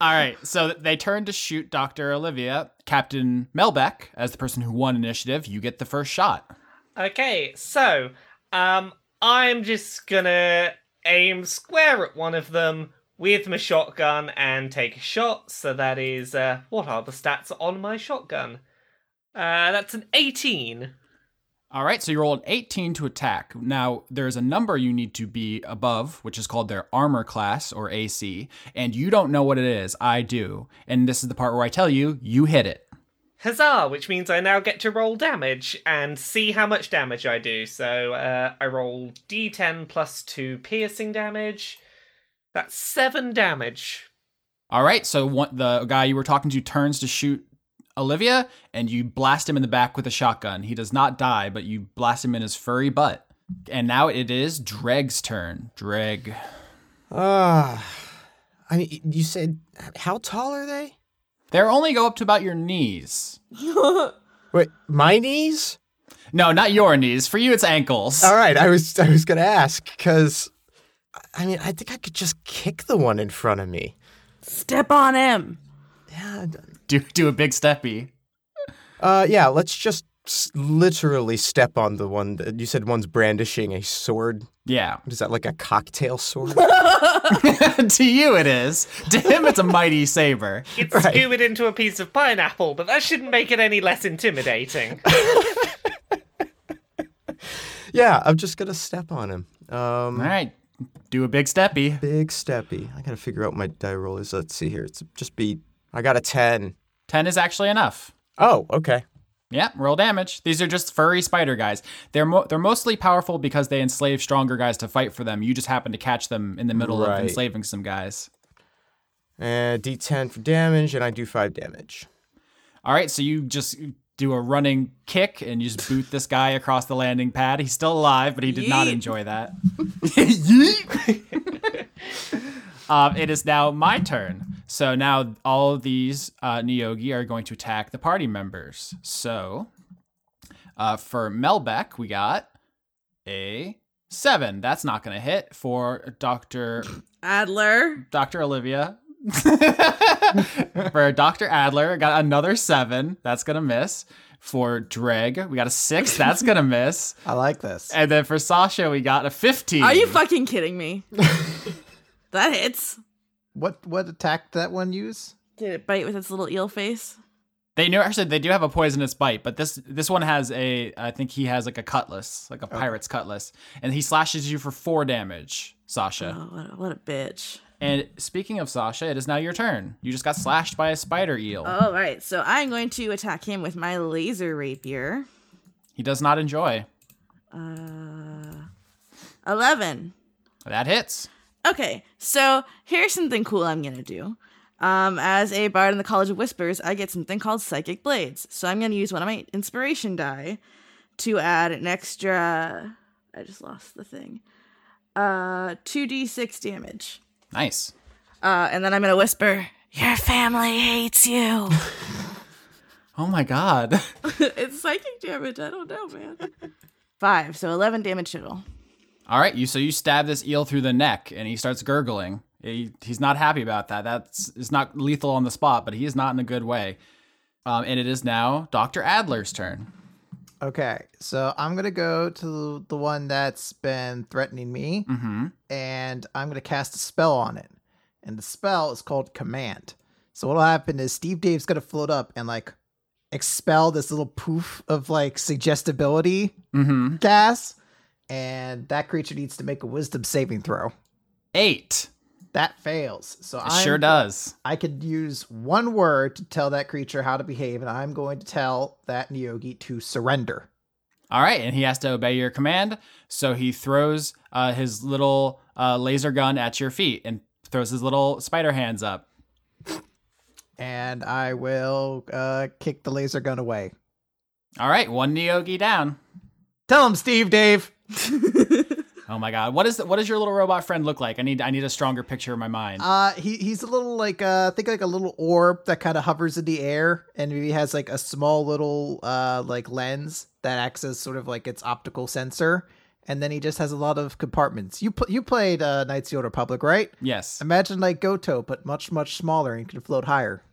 All right, so they turn to shoot Dr. Olivia. Captain Melbeck, as the person who won initiative, you get the first shot. Okay, so um, I'm just gonna aim square at one of them with my shotgun and take a shot. So that is uh, what are the stats on my shotgun? Uh, that's an 18. All right, so you roll an 18 to attack. Now, there's a number you need to be above, which is called their armor class or AC, and you don't know what it is. I do. And this is the part where I tell you, you hit it. Huzzah! Which means I now get to roll damage and see how much damage I do. So uh, I roll d10 plus 2 piercing damage. That's 7 damage. All right, so one, the guy you were talking to turns to shoot Olivia, and you blast him in the back with a shotgun. He does not die, but you blast him in his furry butt. And now it is Dregg's turn. Dregg. Ah, I mean, you said how tall are they? They only go up to about your knees. Wait, my knees? No, not your knees. For you, it's ankles. All right, I was I was gonna ask because, I mean, I think I could just kick the one in front of me. Step on him. Yeah, Do do a big steppy. uh, yeah. Let's just s- literally step on the one that you said one's brandishing a sword. Yeah. What is that like a cocktail sword? to you, it is. To him, it's a mighty saber. It's Right. skewered into a piece of pineapple, but that shouldn't make it any less intimidating. yeah, I'm just gonna step on him. Um, All right. Do a big steppy. big steppy. I gotta figure out what my die roll is. Let's see here. It's just be. I got a ten. 10 is actually enough. Oh, okay. Yeah, roll damage. These are just furry spider guys. They're mo- they're mostly powerful because they enslave stronger guys to fight for them. You just happen to catch them in the middle of enslaving some guys. Uh, and D10 for damage, and I do five damage. All right, so you just do a running kick and you just boot this guy across the landing pad. He's still alive, but he did not enjoy that. Yeet. um, it is now my turn. So now all of these uh, Neogi are going to attack the party members. So uh, for Melbeck, we got a seven. That's not going to hit. For Doctor Adler. Doctor Olivia, For Dr. Adler, got another seven. That's gonna miss. For Dregg, we got a six. That's gonna miss. I like this. And then for Sasha, we got a 15. Are you fucking kidding me? that hits. What what attack did that one use? Did it bite with its little eel face? They know actually they do have a poisonous bite, but this this one has a I think he has like a cutlass, like a pirate's cutlass, and he slashes you for four damage, Sasha. Oh, what a, what a bitch. And speaking of Sasha, it is now your turn. You just got slashed by a spider eel. All right, so I'm going to attack him with my laser rapier. He does not enjoy. Uh, 11. That hits. Okay, so here's something cool I'm gonna do. Um, as a bard in the College of Whispers, I get something called Psychic Blades. So I'm gonna use one of my inspiration die to add an extra. I just lost the thing. Uh, 2d6 damage. Nice. Uh, and then I'm gonna whisper, Your family hates you. Oh my god. it's psychic damage. I don't know, man. Five, so 11 damage total. All right, you so you stab this eel through the neck and he starts gurgling. He, he's not happy about that. That's it's not lethal on the spot, but he is not in a good way. Um, and it is now Dr. Adler's turn. Okay, so I'm gonna go to the one that's been threatening me, Mm-hmm. and I'm gonna cast a spell on it. And the spell is called Command. So what'll happen is Steve Dave's gonna float up and like expel this little poof of like suggestibility Mm-hmm. gas, and that creature needs to make a Wisdom saving throw. Eight. That fails. So I'm sure does. I could use one word to tell that creature how to behave, and I'm going to tell that Neogi to surrender. All right, and he has to obey your command. So he throws uh, his little uh, laser gun at your feet and throws his little spider hands up. And I will uh, kick the laser gun away. All right, one Neogi down. Tell him, Steve Dave. Oh my God, what is what does your little robot friend look like? I need I need a stronger picture in my mind. Uh, he he's a little like uh, think like a little orb that kind of hovers in the air, and maybe has like a small little uh like lens that acts as sort of like its optical sensor. And then he just has a lot of compartments. You pl- you played uh, Knights of the Old Republic, right? yes. Imagine like Goto, but much much smaller and can float higher.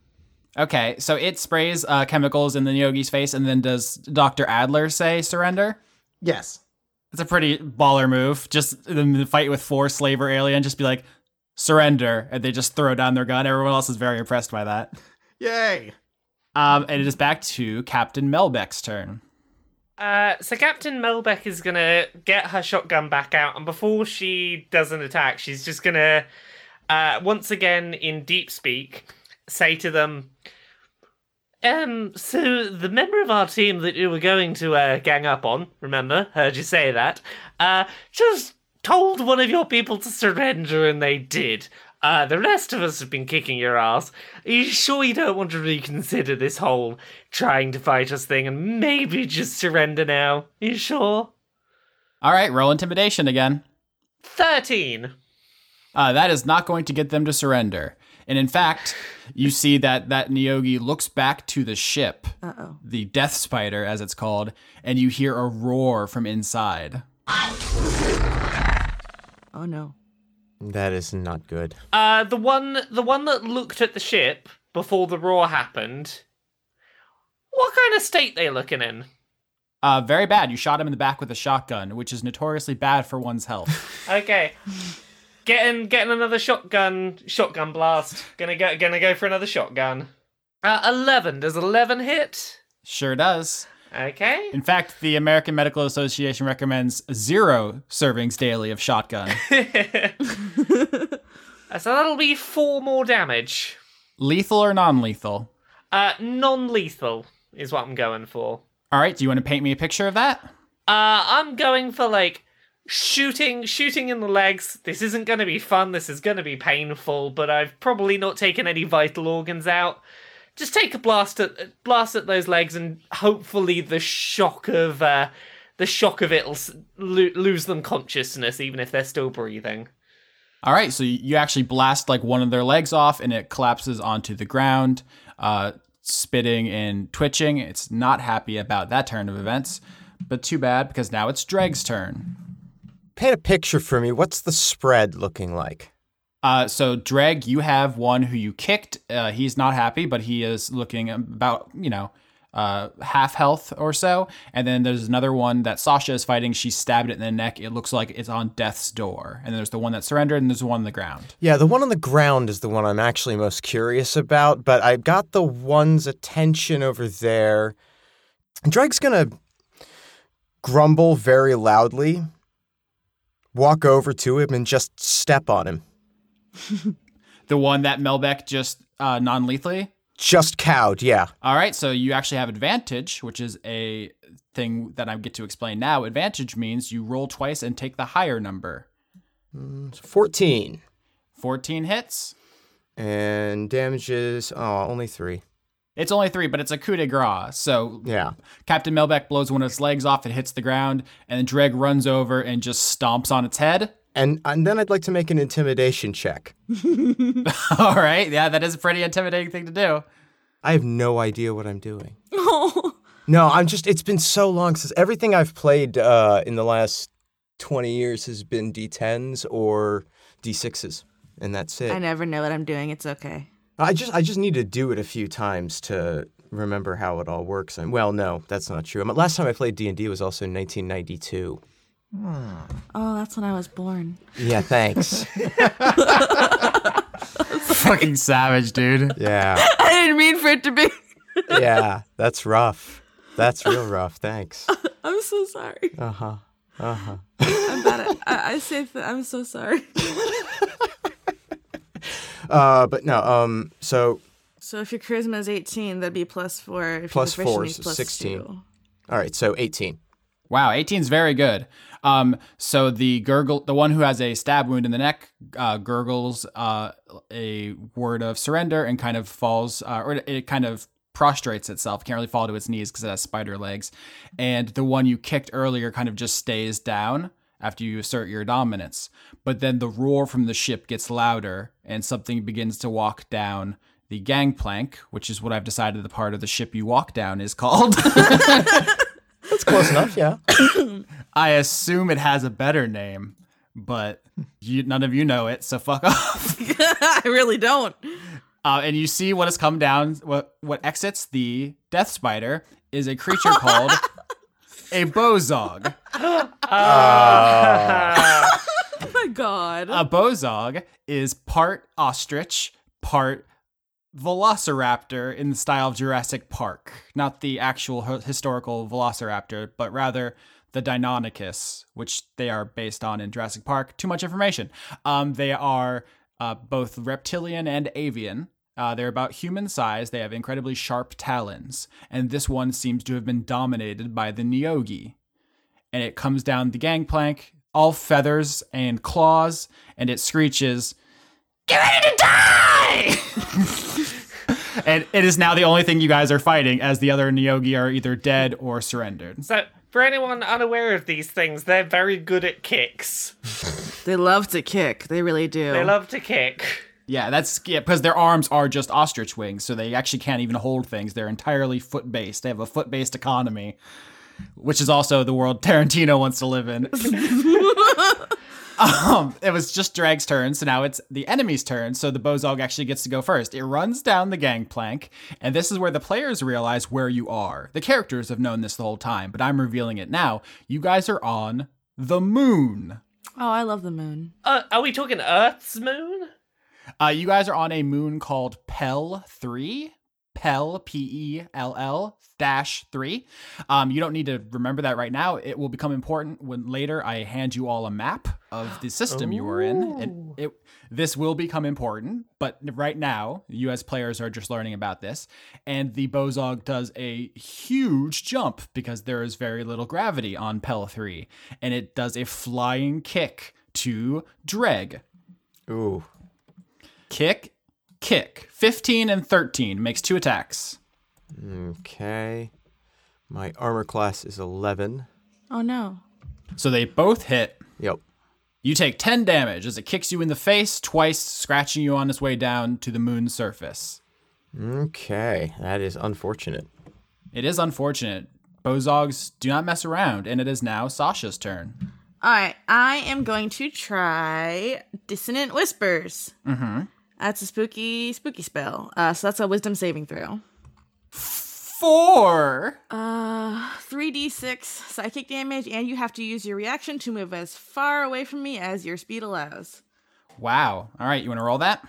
Okay, so it sprays uh, chemicals in the Neogi's face, and then does Doctor Adler say surrender? Yes. It's a pretty baller move. Just the fight with four slaver alien, just be like, surrender, and they just throw down their gun. Everyone else is very impressed by that. Yay. Um, and it is back to Captain Melbeck's turn. Uh, so Captain Melbeck is gonna get her shotgun back out, and before she does an attack, she's just gonna, uh, once again in deep speak, say to them, "Um, so the member of our team that you were going to uh, gang up on, remember, heard you say that, uh, just told one of your people to surrender, and they did." Uh, the rest of us have been kicking your ass. Are you sure you don't want to reconsider this whole trying to fight us thing and maybe just surrender now? Are you sure? All right, roll intimidation again. 13. Uh, that is not going to get them to surrender. And in fact, you see that that Neogi looks back to the ship, Uh oh. the Death Spider, as it's called, and you hear a roar from inside. Oh no. That is not good. Uh, the one, the one that looked at the ship before the roar happened. What kind of state they looking in? Uh, very bad. You shot him in the back with a shotgun, which is notoriously bad for one's health. Okay, getting getting another shotgun, shotgun blast. Gonna go, gonna go for another shotgun. Uh, eleven. Does eleven hit? sure does. Okay. In fact, the American Medical Association recommends zero servings daily of shotgun. Uh, so that'll be four more damage. Lethal or non lethal? Uh, non-lethal is what I'm going for. All right, do you want to paint me a picture of that? Uh, I'm going for like shooting, shooting in the legs. This isn't going to be fun. This is going to be painful, but I've probably not taken any vital organs out. Just take a blast at blast at those legs, and hopefully the shock of uh, the shock of it'll lo- lose them consciousness, even if they're still breathing. All right, so you actually blast like one of their legs off and it collapses onto the ground, uh, spitting and twitching. It's not happy about that turn of events, but too bad because now it's Dregg's turn. Paint a picture for me. What's the spread looking like? Uh, so Dregg, you have one who you kicked. Uh, he's not happy, but he is looking about you know uh, half health or so. And then there's another one that Sasha is fighting. She stabbed it in the neck. It looks like it's on death's door. And there's the one that surrendered, and there's the one on the ground. Yeah, the one on the ground is the one I'm actually most curious about, but I got the one's attention over there. Dregg's gonna grumble very loudly, walk over to him, and just step on him. The one that Melbeck just uh, non-lethally. Just cowed, yeah. All right, so you actually have advantage, which is a thing that I get to explain now. Advantage means you roll twice and take the higher number. 14. 14 hits. And damages, oh, only three. It's only three, but it's a coup de grace. So Yeah. Captain Melbeck blows one of its legs off, it hits the ground, and Dregg runs over and just stomps on its head. And, and then I'd like to make an intimidation check. All right, yeah, that is a pretty intimidating thing to do. I have no idea what I'm doing. No, I'm just, it's been so long since everything I've played uh, in the last 20 years has been D10s or D6s, and that's it. I never know what I'm doing. It's okay. I just I just need to do it a few times to remember how it all works. And well, no, that's not true. I mean, last time I played D and D was also in 1992. Oh, that's when I was born. Yeah, thanks. Fucking savage, dude. yeah, I didn't mean for it to be. yeah, that's rough. That's real rough. Thanks. I'm so sorry. Uh huh. Uh huh. I'm bad at. I, I say. Th- I'm so sorry. Uh, but no. Um. So So if your charisma is 18, that'd be plus four. If four proficiency is plus 16. two. all right. So 18. Wow, 18 is very good. Um, so the gurgle, the one who has a stab wound in the neck, uh, gurgles uh, a word of surrender and kind of falls, uh, or it kind of prostrates itself. Can't really fall to its knees because it has spider legs. And the one you kicked earlier kind of just stays down after you assert your dominance. But then the roar from the ship gets louder, and something begins to walk down the gangplank, which is what I've decided the part of the ship you walk down is called. That's close enough. Yeah. I assume it has a better name, but you, none of you know it, so fuck off. I really don't. Uh, and you see what has come down, what what exits the death spider is a creature called a bozog. Ah. Oh my god. A bozog is part ostrich, part velociraptor in the style of Jurassic Park. Not the actual hi- historical velociraptor, but rather the Deinonychus, which they are based on in Jurassic Park. Too much information. Um, they are uh, both reptilian and avian. Uh, they're about human size. They have incredibly sharp talons. And this one seems to have been dominated by the Neogi. And it comes down the gangplank, all feathers and claws, and it screeches, Get ready to die! and it is now the only thing you guys are fighting, as the other Neogi are either dead or surrendered. so, for anyone unaware of these things, they're very good at kicks. they love to kick. They really do. They love to kick. Yeah, that's yeah, because their arms are just ostrich wings, so they actually can't even hold things. They're entirely foot based. They have a foot based economy, which is also the world Tarantino wants to live in. um, it was just Dregg's turn, so now it's the enemy's turn. So the Bozog actually gets to go first. It runs down the gangplank, and this is where the players realize where you are. The characters have known this the whole time, but I'm revealing it now. You guys are on the moon. oh, I love the moon. Uh, are we talking Earth's moon? Uh, you guys are on a moon called Pell 3. Pell, P E L L dash 3. Um, you don't need to remember that right now. It will become important when later I hand you all a map of the system you are in. And it this will become important, but right now, you as players are just learning about this. And the Bozog does a huge jump because there is very little gravity on Pell 3. And it does a flying kick to Dregg. Ooh. Kick, kick. 15 and 13 makes two attacks. Okay. My armor class is 11. Oh no. So they both hit. Yep. You take 10 damage as it kicks you in the face twice, scratching you on its way down to the moon's surface. Okay. That is unfortunate. It is unfortunate. Bozogs do not mess around, and it is now Sasha's turn. All right, I am going to try Dissonant Whispers. Mm-hmm. That's a spooky, spooky spell. Uh, so that's a Wisdom saving throw. Four. Uh, 3d6 psychic damage, and you have to use your reaction to move as far away from me as your speed allows. Wow. All right, you want to roll that?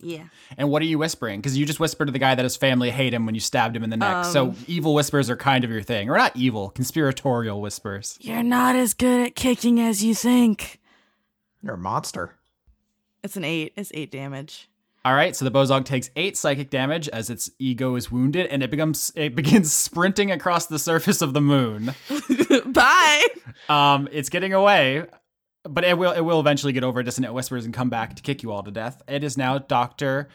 Yeah. And what are you whispering? Because you just whispered to the guy that his family hate him when you stabbed him in the neck. so evil whispers are kind of your thing, or not evil, conspiratorial whispers. You're not as good at kicking as you think. You're a monster. It's an 8. It's 8 damage. All right, so the Bozog takes eight psychic damage as its ego is wounded, and it becomes it begins sprinting across the surface of the moon. Bye! Um, it's getting away, but it will it will eventually get over dissonant whispers and come back to kick you all to death. It is now Doctor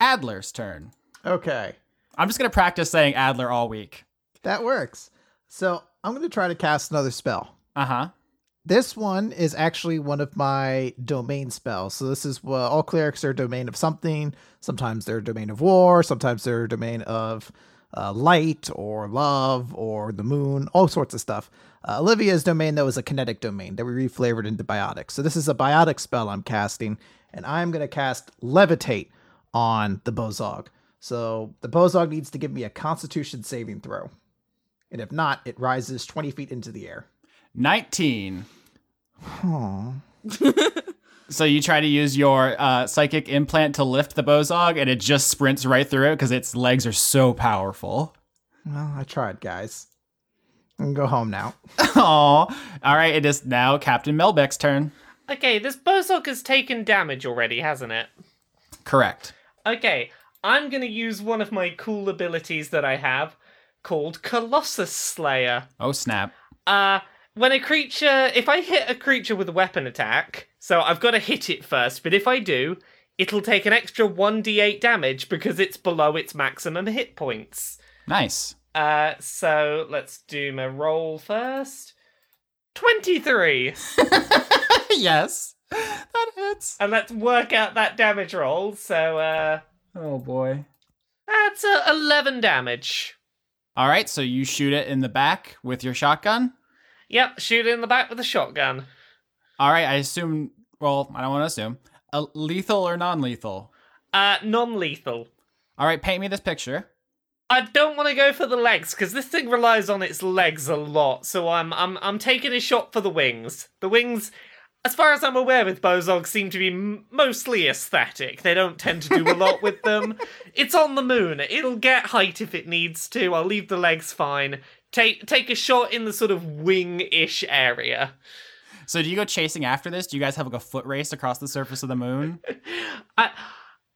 Adler's turn. Okay. I'm just gonna practice saying Adler all week. That works. So I'm going to try to cast another spell. Uh huh. This one is actually one of my domain spells. So this is well, all clerics are domain of something. Sometimes they're domain of war. Sometimes they're domain of uh, light or love or the moon. All sorts of stuff. Uh, Olivia's domain though is a kinetic domain that we reflavored into biotic. So this is a biotic spell I'm casting, and I'm going to cast levitate on the Bozog. So the Bozog needs to give me a Constitution saving throw, and if not, it rises 20 feet into the air. 19. Aw. So you try to use your uh, psychic implant to lift the Bozog, and it just sprints right through it because its legs are so powerful. Well, I tried, guys. I can go home now. Aw. All right, it is now Captain Melbeck's turn. Okay, this bozog has taken damage already, hasn't it? Correct. Okay, I'm gonna use one of my cool abilities that I have called Colossus Slayer. Oh, snap. Uh, when a creature, if I hit a creature with a weapon attack, so I've got to hit it first, but if I do, it'll take an extra 1d8 damage because it's below its maximum hit points. Nice. Uh, so let's do my roll first. 23! yes. That hits. And let's work out that damage roll. So, uh, Oh, boy. that's uh, 11 damage. All right, so you shoot it in the back with your shotgun. Yep, shoot it in the back with a shotgun. All right, I assume, well, I don't want to assume. Uh, lethal or non lethal? Uh, non lethal. All right, paint me this picture. I don't want to go for the legs because this thing relies on its legs a lot. So I'm I'm I'm taking a shot for the wings. The wings, as far as I'm aware, with Bozog seem to be m- mostly aesthetic. They don't tend to do a lot with them. It's on the moon. It'll get height if it needs to. I'll leave the legs fine. Take take a shot in the sort of wing-ish area. So do you go chasing after this? Do you guys have like a foot race across the surface of the moon? I,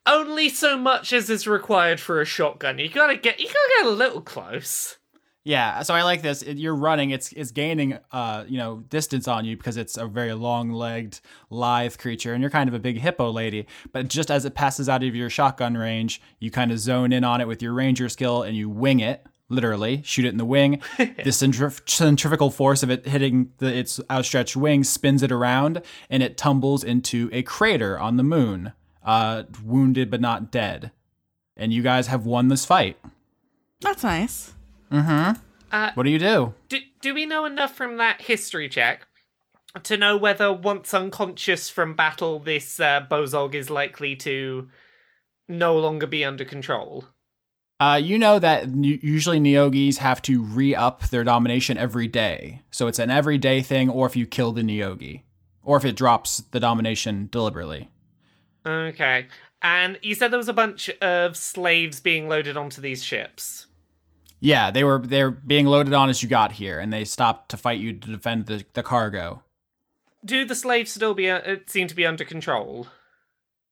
only so much as is required for a shotgun. You gotta get you gotta get a little close. Yeah, so I like this. You're running. It's it's gaining uh you know distance on you because it's a very long-legged, lithe creature, and you're kind of a big hippo lady. But just as it passes out of your shotgun range, you kind of zone in on it with your ranger skill, and you wing it. Literally, shoot it in the wing. the centrif- centrifugal force of it hitting the, its outstretched wings spins it around, and it tumbles into a crater on the moon, uh, wounded but not dead. And you guys have won this fight. That's nice. mm-hmm What do you do? Do, do we know enough from that history check to know whether once unconscious from battle, this uh, Bozog is likely to no longer be under control? Uh, you know that usually Neogis have to re up their domination every day. So it's an everyday thing, or if you kill the Neogi, or if it drops the domination deliberately. Okay. And you said there was a bunch of slaves being loaded onto these ships. Yeah, they were they're being loaded on as you got here, and they stopped to fight you to defend the, the cargo. Do the slaves still be uh, seem to be under control?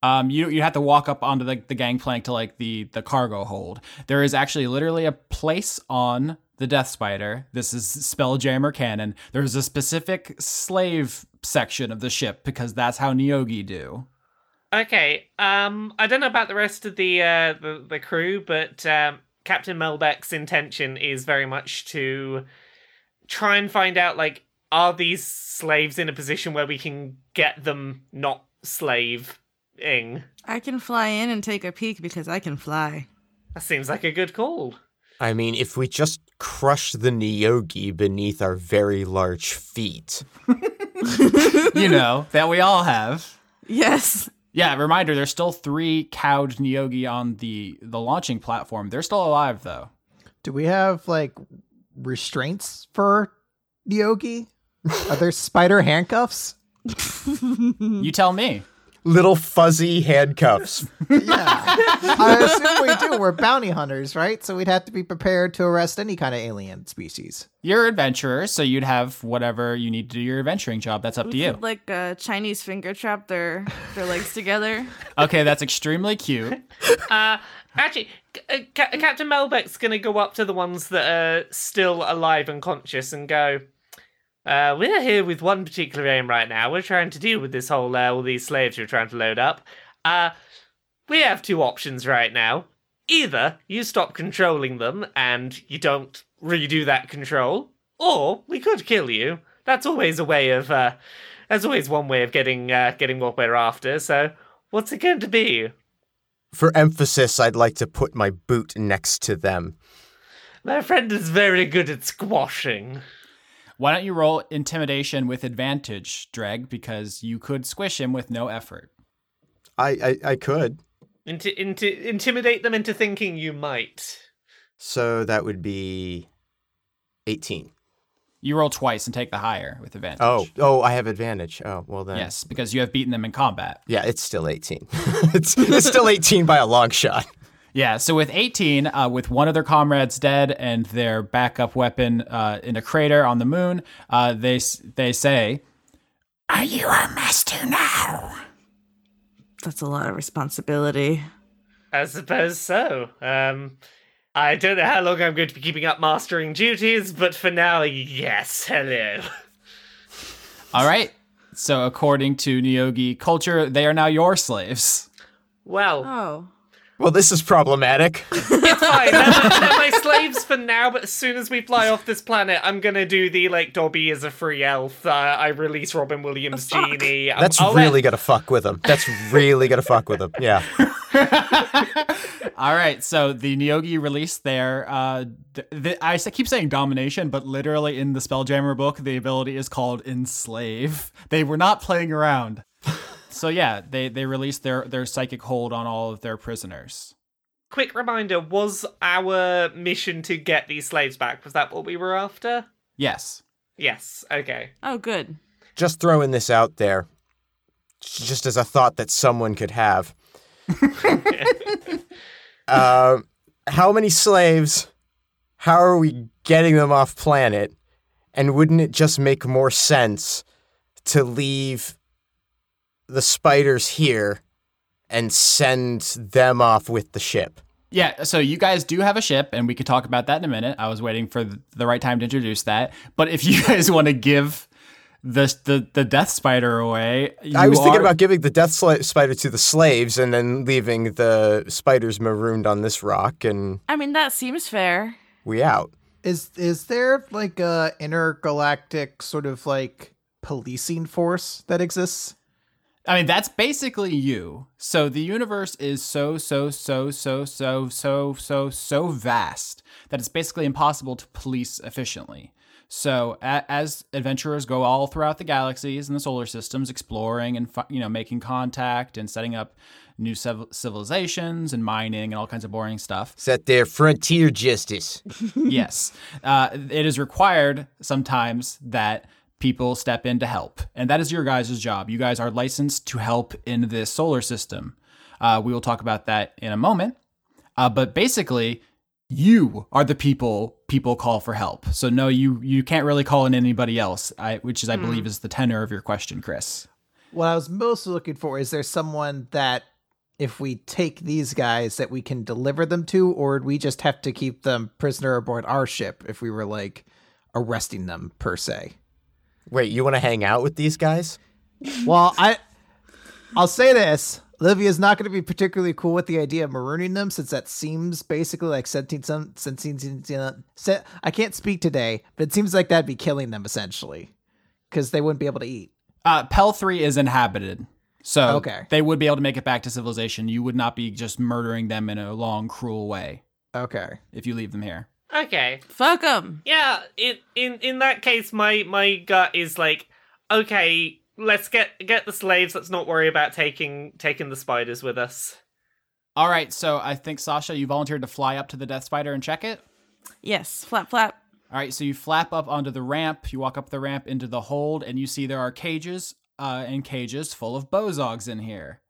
Um, you you have to walk up onto the, the gangplank to like the the cargo hold. There is actually literally a place on the Death Spider. This is Spelljammer canon. There's a specific slave section of the ship because that's how Neogi do. Okay. Um, I don't know about the rest of the uh, the, the crew, but um, Captain Melbeck's intention is very much to try and find out like are these slaves in a position where we can get them not slaving. I can fly in and take a peek because I can fly. That seems like a good call. I mean, if we just crush the Neogi beneath our very large feet, you know, that we all have. Yes. Yeah, reminder, there's still three cowed Neogi on the the launching platform. They're still alive though. Do we have like restraints for Yogi? Are there spider handcuffs? You tell me. Little fuzzy handcuffs. Yeah. I assume we do. We're bounty hunters, right? So we'd have to be prepared to arrest any kind of alien species. You're adventurers, so you'd have whatever you need to do your adventuring job. That's up to you. Like a Chinese finger trap their their legs together. Okay, that's extremely cute. Uh, actually, C- uh, Captain Melbeck's gonna go up to the ones that are still alive and conscious and go. Uh, we're here with one particular aim right now. We're trying to deal with this whole uh, all these slaves you're trying to load up. Uh, we have two options right now. Either you stop controlling them and you don't redo that control, or we could kill you. That's always a way of. Uh, that's always one way of getting uh, getting what we're after. So, what's it going to be? For emphasis, I'd like to put my boot next to them. My friend is very good at squashing. Why don't you roll intimidation with advantage, Dregg, because you could squish him with no effort. I, I, I could. Inti- inti- intimidate them into thinking you might. So that would be 18. You roll twice and take the higher with advantage. Oh, oh, I have advantage. Oh, well then. Yes, because you have beaten them in combat. Yeah, it's still 18. it's, it's still 18 by a long shot. Yeah, so with 18, uh, with one of their comrades dead and their backup weapon uh, in a crater on the moon, uh, they they say, "Are you our master now?" That's a lot of responsibility. I suppose so. Um, I don't know how long I'm going to be keeping up mastering duties, but for now, yes. Hello. All right. So according to Neogi culture, they are now your slaves. Well, Oh. Well, this is problematic. it's fine. They're, they're my slaves for now, but as soon as we fly off this planet, I'm gonna do the like Dobby is a free elf. Uh, I release Robin Williams fuck? genie. I'll- That's I'll let- really gonna fuck with him. That's really gonna fuck with him. Yeah. All right. So the Neogi released their. Uh, th- th- I s- keep saying domination, but literally in the Spelljammer book, the ability is called enslave. They were not playing around. So yeah, they they released their their psychic hold on all of their prisoners. Quick reminder: Was our mission to get these slaves back? Was that what we were after? Yes. Yes. Okay. Oh, good. Just throwing this out there, just as a thought that someone could have. Um, how many slaves? How are we getting them off planet? And wouldn't it just make more sense to leave the spiders here and send them off with the ship? Yeah, so you guys do have a ship, and we could talk about that in a minute. I was waiting for the right time to introduce that. But if you guys want to give the the, the Death Spider away, I you was thinking are- about giving the death sli- spider to the slaves and then leaving the spiders marooned on this rock and I mean, that seems fair. we out. Is is there like a intergalactic sort of like policing force that exists? I mean, that's basically you. So the universe is so, so, so, so, so, so, so, so vast that it's basically impossible to police efficiently. So as adventurers go all throughout the galaxies and the solar systems, exploring and you know making contact and setting up new civilizations and mining and all kinds of boring stuff. Set their frontier justice. yes, uh, it is required sometimes that people step in to help, and that is your guys' job. You guys are licensed to help in this solar system. Uh, we will talk about that in a moment. Uh, but basically, you are the people people call for help. So no, you you can't really call in anybody else. I, which is, I believe, is the tenor of your question, Chris. What I was most looking for is there someone that if we take these guys that we can deliver them to, or would we just have to keep them prisoner aboard our ship if we were like arresting them per se? Wait, you want to hang out with these guys? Well, I I'll say this. Livia's not going to be particularly cool with the idea of marooning them since that seems basically like sentient some sentient se- I can't speak today, but it seems like that'd be killing them essentially cuz they wouldn't be able to eat. Uh, Pell three is inhabited, so Okay. they would be able to make it back to civilization. You would not be just murdering them in a long, cruel way Okay. if you leave them here. Okay. Fuck them. Yeah. In in in that case, my my gut is like, okay, let's get get the slaves. Let's not worry about taking taking the spiders with us. All right, so I think Sasha, you volunteered to fly up to the Death Spider and check it. Yes, flap flap. All right, so you flap up onto the ramp. You walk up the ramp into the hold, and you see there are cages uh, and cages full of bozogs in here,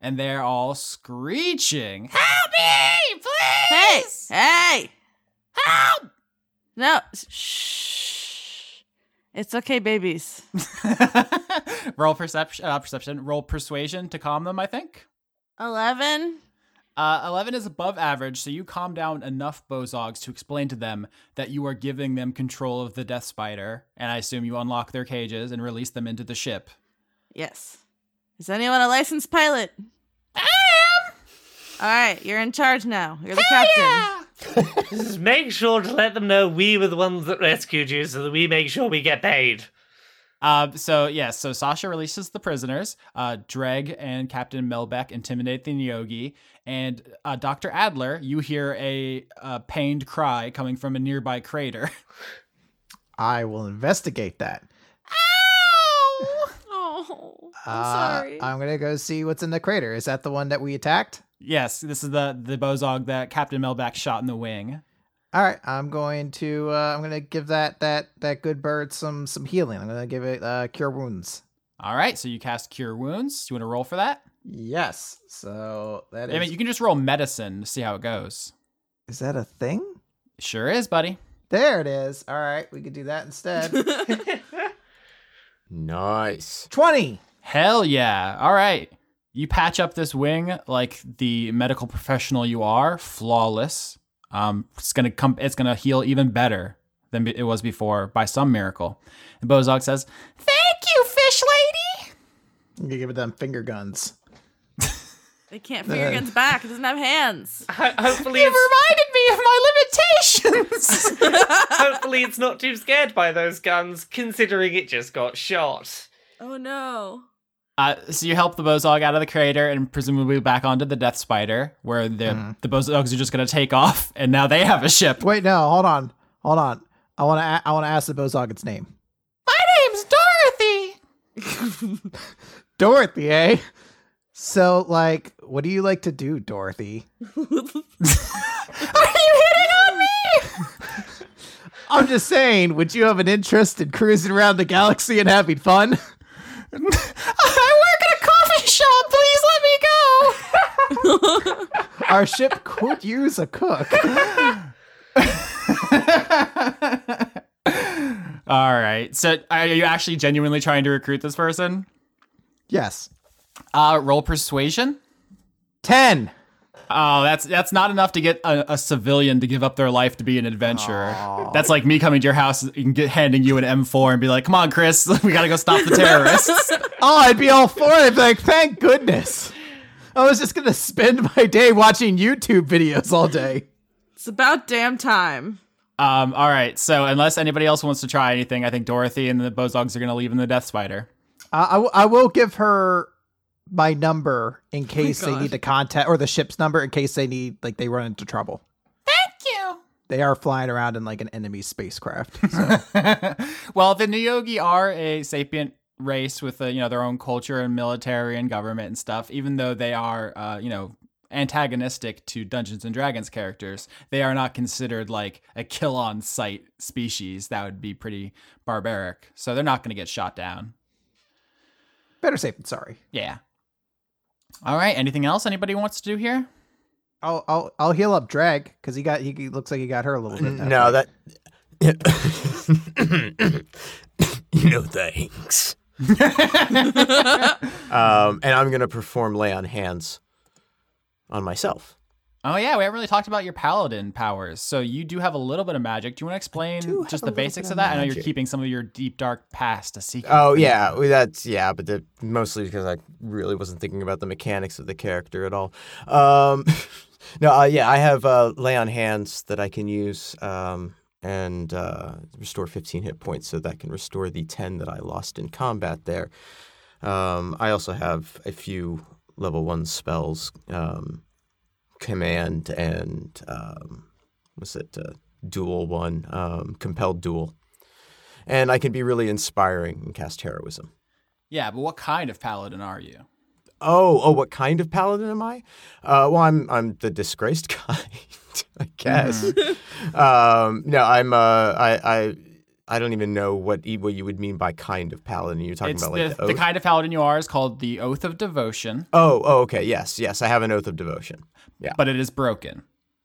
and they're all screeching, "Help me, please!" Hey, hey, Help!" no, shh. It's okay, babies. roll perception, uh, perception. Roll persuasion to calm them. I think. Eleven. Uh, 11 is above average, so you calm down enough bozogs to explain to them that you are giving them control of the Death Spider, and I assume you unlock their cages and release them into the ship. Yes. Is anyone a licensed pilot? I am! All right, you're in charge now. You're the captain. Just make sure to let them know we were the ones that rescued you, so that we make sure we get paid. Uh, so, yes, so Sasha releases the prisoners. Uh, Dregg and Captain Melbeck intimidate the Neogi. And uh, Dr. Adler, you hear a, a pained cry coming from a nearby crater. I will investigate that. Ow! Oh, I'm Uh, sorry. I'm gonna go see what's in the crater. Is that the one that we attacked? Yes, this is the, the bozog that Captain Melbeck shot in the wing. All right, I'm going to uh, I'm gonna give that that that good bird some some healing. I'm gonna give it uh, cure wounds. All right, so you cast Cure Wounds. Do you want to roll for that? Yes. So that is I mean, you can just roll medicine to see how it goes. is that a thing? Sure is, buddy. There it is. All right, we could do that instead. Nice. Twenty. Hell yeah. All right. You patch up this wing like the medical professional you are, flawless. Um, it's gonna come. It's gonna heal even better than it was before by some miracle. And Bozog says, "Thank you, fish lady." I'm gonna give it them finger guns. They can't finger guns back. It doesn't have hands. Ho- hopefully, You it's, reminded me of my limitations. hopefully it's not too scared by those guns, considering it just got shot. Oh no. Uh, so you help the Bozog out of the crater and presumably back onto the Death Spider, where the the Bozogs are just gonna take off, and now they have a ship. Wait, no, hold on, hold on. I want to I want to ask the Bozog its name. My name's Dorothy. Dorothy, eh? So, like, what do you like to do, Dorothy? Are you hitting on me? I'm just saying, would you have an interest in cruising around the galaxy and having fun? I work at a coffee shop. Please let me go. Our ship could use a cook. All right. So, are you actually genuinely trying to recruit this person? Yes. Uh, roll persuasion. 10. Oh, that's that's not enough to get a, a civilian to give up their life to be an adventurer. That's like me coming to your house and get, handing you an M4 and be like, "Come on, Chris, we gotta go stop the terrorists." Oh, I'd be all for it. I'd be like, thank goodness. I was just going to spend my day watching YouTube videos all day. It's about damn time. um, all right. So, unless anybody else wants to try anything, I think Dorothy and the Bozogs are gonna leave in the Death Spider. Uh, I, w- I will give her my number in case they need to contact, or the ship's number in case they need, like, they run into trouble. Thank you. They are flying around in, like, an enemy spacecraft. So. well, the Neogi are a sapient race with uh, you know their own culture and military and government and stuff. Even though they are uh, you know antagonistic to Dungeons and Dragons characters, they are not considered like a kill on sight species. That would be pretty barbaric. So they're not going to get shot down. Better safe than sorry. Yeah. All right. Anything else anybody wants to do here? I'll I'll I'll heal up Dregg because he got he he looks like he got her a little bit. No, that. no thanks. um, and I'm gonna perform lay on hands on myself. Oh yeah, we haven't really talked about your paladin powers. So you do have a little bit of magic. Do you want to explain just the basics of of that? I know you're keeping some of your deep dark past a secret. Oh yeah, that's yeah, but the, mostly because I really wasn't thinking about the mechanics of the character at all. Um, no, uh, yeah, I have uh, lay on hands that I can use um, and uh, restore 15 hit points, so that can restore the 10 that I lost in combat there. Um, I also have a few level one spells, um, command and um, what's it? Uh, dual one, um, compelled duel. and I can be really inspiring and cast heroism. Yeah, but what kind of paladin are you? Oh, oh, what kind of paladin am I? Uh, well, I'm I'm the disgraced kind, I guess. um, no, I'm uh, I I I don't even know what e- what you would mean by kind of paladin. You're talking It's about the, like the, the oath. kind of paladin you are is called the Oath of Devotion, oh, oh, okay, yes, yes, I have an oath of devotion. Yeah, but it is broken.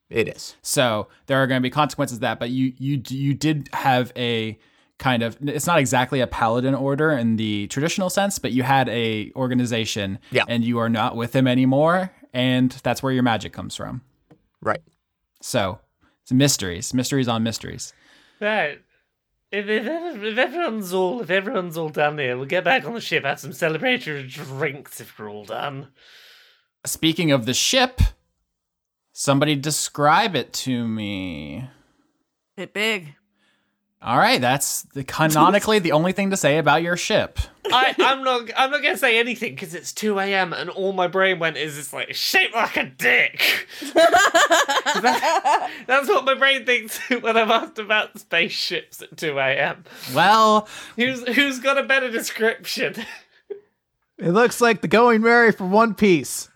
it is. So there are going to be consequences to that. But you you you did have a kind of it's not exactly a paladin order in the traditional sense, but you had a organization, Yeah. and you are not with them anymore, and that's where your magic comes from. Right. So it's mysteries, mysteries on mysteries. Right. If, if, if everyone's all if everyone's all done here, we'll get back on the ship, have some celebratory drinks if we're all done. Speaking of the ship, somebody describe it to me. It big. All right, that's the, canonically the only thing to say about your ship. I, I'm not I'm not gonna say anything because it's two a.m. and all my brain went is it's like shaped like a dick. That- that's what my brain thinks when I'm asked about spaceships at two a.m. Well, Who's who's got a better description? It looks like the Going Merry for One Piece.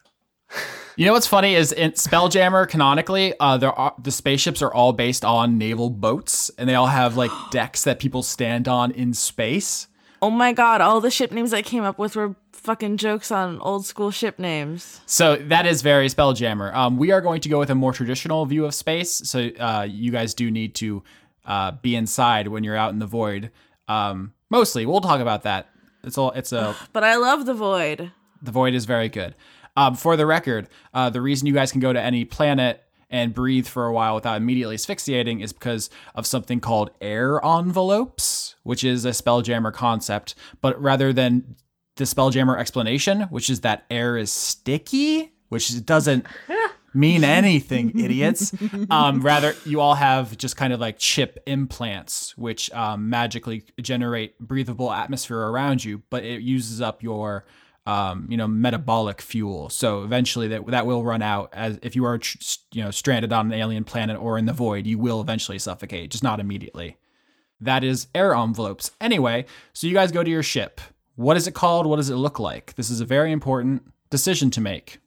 You know what's funny is in Spelljammer canonically, uh, there are the spaceships are all based on naval boats, and they all have like decks that people stand on in space. Oh my god, all the ship names I came up with were fucking jokes on old school ship names. So that is very Spelljammer. Um, we are going to go with a more traditional view of space. So uh, you guys do need to uh, be inside when you're out in the void. Um, mostly, we'll talk about that. It's all. It's a But I love the void. The Void is very good. Um, for the record, uh, the reason you guys can go to any planet and breathe for a while without immediately asphyxiating is because of something called air envelopes, which is a Spelljammer concept. But rather than the Spelljammer explanation, which is that air is sticky, which doesn't mean anything, idiots. Um, rather, you all have just kind of like chip implants, which um, magically generate breathable atmosphere around you, but it uses up your, um, you know, metabolic fuel. So eventually, that that will run out. As if you are, you know, stranded on an alien planet or in the void, you will eventually suffocate, just not immediately. That is air envelopes. Anyway, so you guys go to your ship. What is it called? What does it look like? This is a very important decision to make.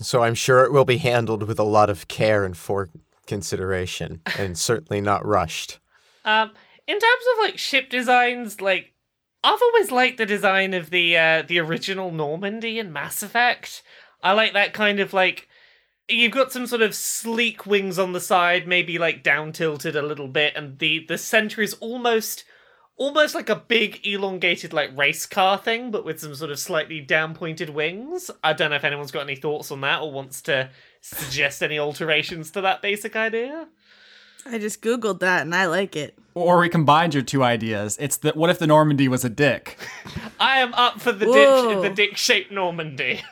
So I'm sure it will be handled with a lot of care and fore consideration, and certainly not rushed. Um, in terms of like ship designs, like I've always liked the design of the uh, the original Normandy in Mass Effect. I like that kind of like you've got some sort of sleek wings on the side, maybe like down tilted a little bit, and the the center is almost almost like a big elongated like race car thing, but with some sort of slightly down pointed wings. I don't know if anyone's got any thoughts on that or wants to suggest any alterations to that basic idea. I just googled that and I like it. Or we combined your two ideas. It's the what if the Normandy was a dick? I am up for the Whoa. dick, the dick shaped Normandy.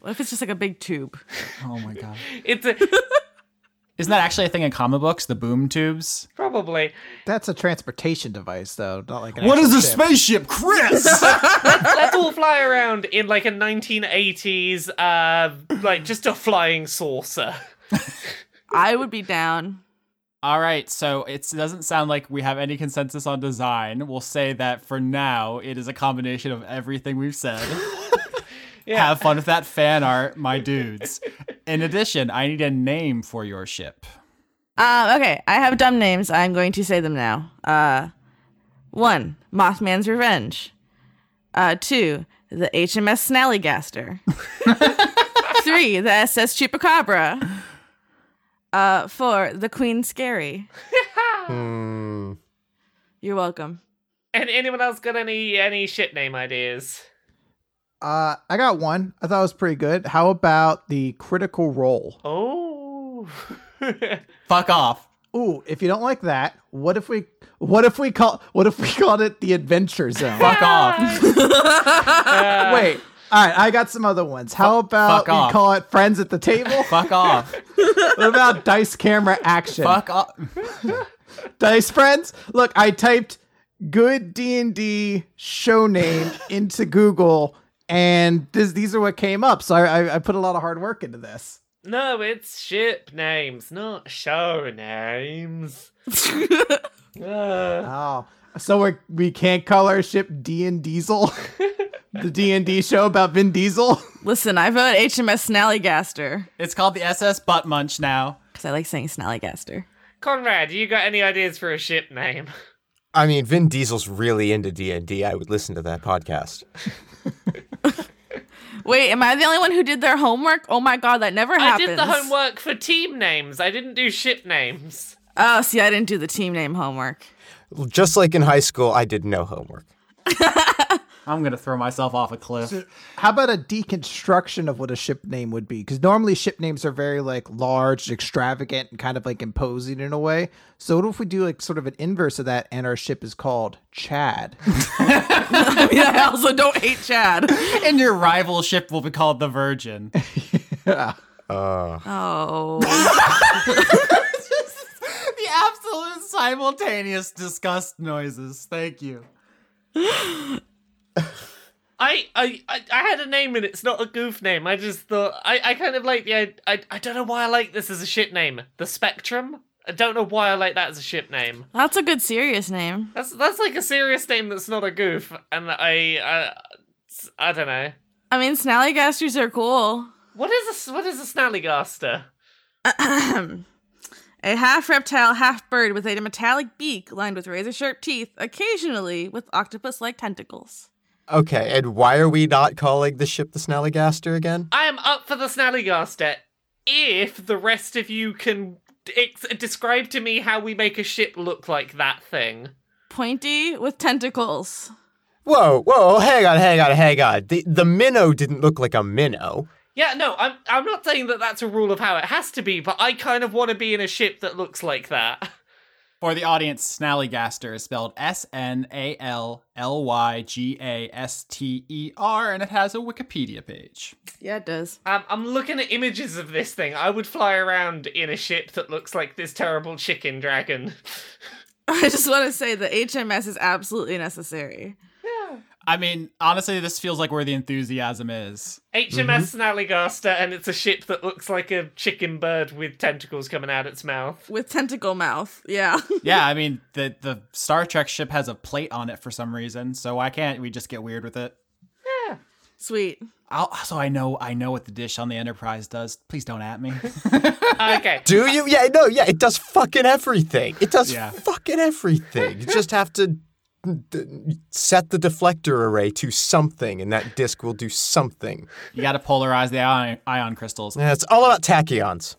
What if it's just like a big tube? Oh my god. It's a, Isn't that actually a thing in comic books? The boom tubes? probably That's a transportation device, though, not like an What is actual a ship. spaceship, Chris? let's all fly around in like a 1980s, uh, like just a flying saucer. I would be down. All right, so it doesn't sound like we have any consensus on design. We'll say that for now, it is a combination of everything we've said. Yeah. Have fun with that fan art, my dudes. In addition, I need a name for your ship. Um, okay, I have dumb names. I'm going to say them now. Uh, one, Mothman's Revenge. Uh, two, the HMS Snallygaster. Three, the SS Chupacabra. Uh, for the Queen Scary. Hmm. You're welcome. And anyone else got any any ship name ideas? Uh, I got one. I thought it was pretty good. How about the critical role? Oh. Fuck off. Ooh, if you don't like that, what if we what if we call what if we called it the Adventure Zone? Fuck off. Uh, Wait. All right, I got some other ones. How about fuck we off. call it Friends at the Table? Fuck off. what about Dice Camera Action? Fuck off. Dice Friends? Look, I typed good D&D show name into Google and this, these are what came up. So I, I, I put a lot of hard work into this. No, it's ship names, not show names. Uh, Oh, so we we can't call our ship D and Diesel, the D and D show about Vin Diesel. Listen, I vote HMS Snallygaster It's called the SS Butt Munch now. because I like saying Snallygaster. Conrad, you got any ideas for a ship name? I mean, Vin Diesel's really into D and I would listen to that podcast. Wait, am I the only one who did their homework? Oh my god, that never happens. I happens. did the homework for team names. I didn't do ship names. Oh, see, I didn't do the team name homework. Just like in high school, I did no homework. I'm gonna throw myself off a cliff. How about a deconstruction of what a ship name would be? Because normally ship names are very like large, extravagant, and kind of like imposing in a way. So what if we do like sort of an inverse of that, and our ship is called Chad? I mean, I also don't hate Chad. and your rival ship will be called the Virgin. yeah. Uh, Oh. the absolute simultaneous disgust noises. Thank you. I, I, I, had a name and it's not a goof name. I just thought I, I kind of like the I, I I don't know why I like this as a ship name. The Spectrum. I don't know why I like that as a ship name. That's a good serious name. That's that's like a serious name that's not a goof, and I I, I don't know. I mean, Snallygasters are cool. What is a what is a snallygaster? a half reptile, half bird with a metallic beak lined with razor sharp teeth, occasionally with octopus like tentacles. Okay, and why are we not calling the ship the Snallygaster again? I am up for the snallygaster if the rest of you can ex- describe to me how we make a ship look like that thing. Pointy with tentacles. Whoa, whoa, hang on, hang on, hang on. The the minnow didn't look like a minnow. Yeah, no, I'm I'm not saying that that's a rule of how it has to be, but I kind of want to be in a ship that looks like that. For the audience, Snallygaster is spelled S N A L L Y G A S T E R, and it has a Wikipedia page. Yeah, it does. Um, I'm looking at images of this thing. I would fly around in a ship that looks like this terrible chicken dragon. I just want to say the HMS is absolutely necessary. I mean, honestly, this feels like where the enthusiasm is. HMS mm-hmm. Snallygaster, and it's a ship that looks like a chicken bird with tentacles coming out its mouth. With tentacle mouth. Yeah. Yeah, I mean, the the Star Trek ship has a plate on it for some reason, so why can't we just get weird with it? Yeah. Sweet. I'll, so I know I know what the dish on the Enterprise does. Please don't at me. Okay. Do you? Yeah, no, yeah, it does fucking everything. It does Yeah. fucking everything. You just have to d- set the deflector array to something, and that disk will do something. you got to polarize the ion, ion crystals. Yeah, it's all about tachyons.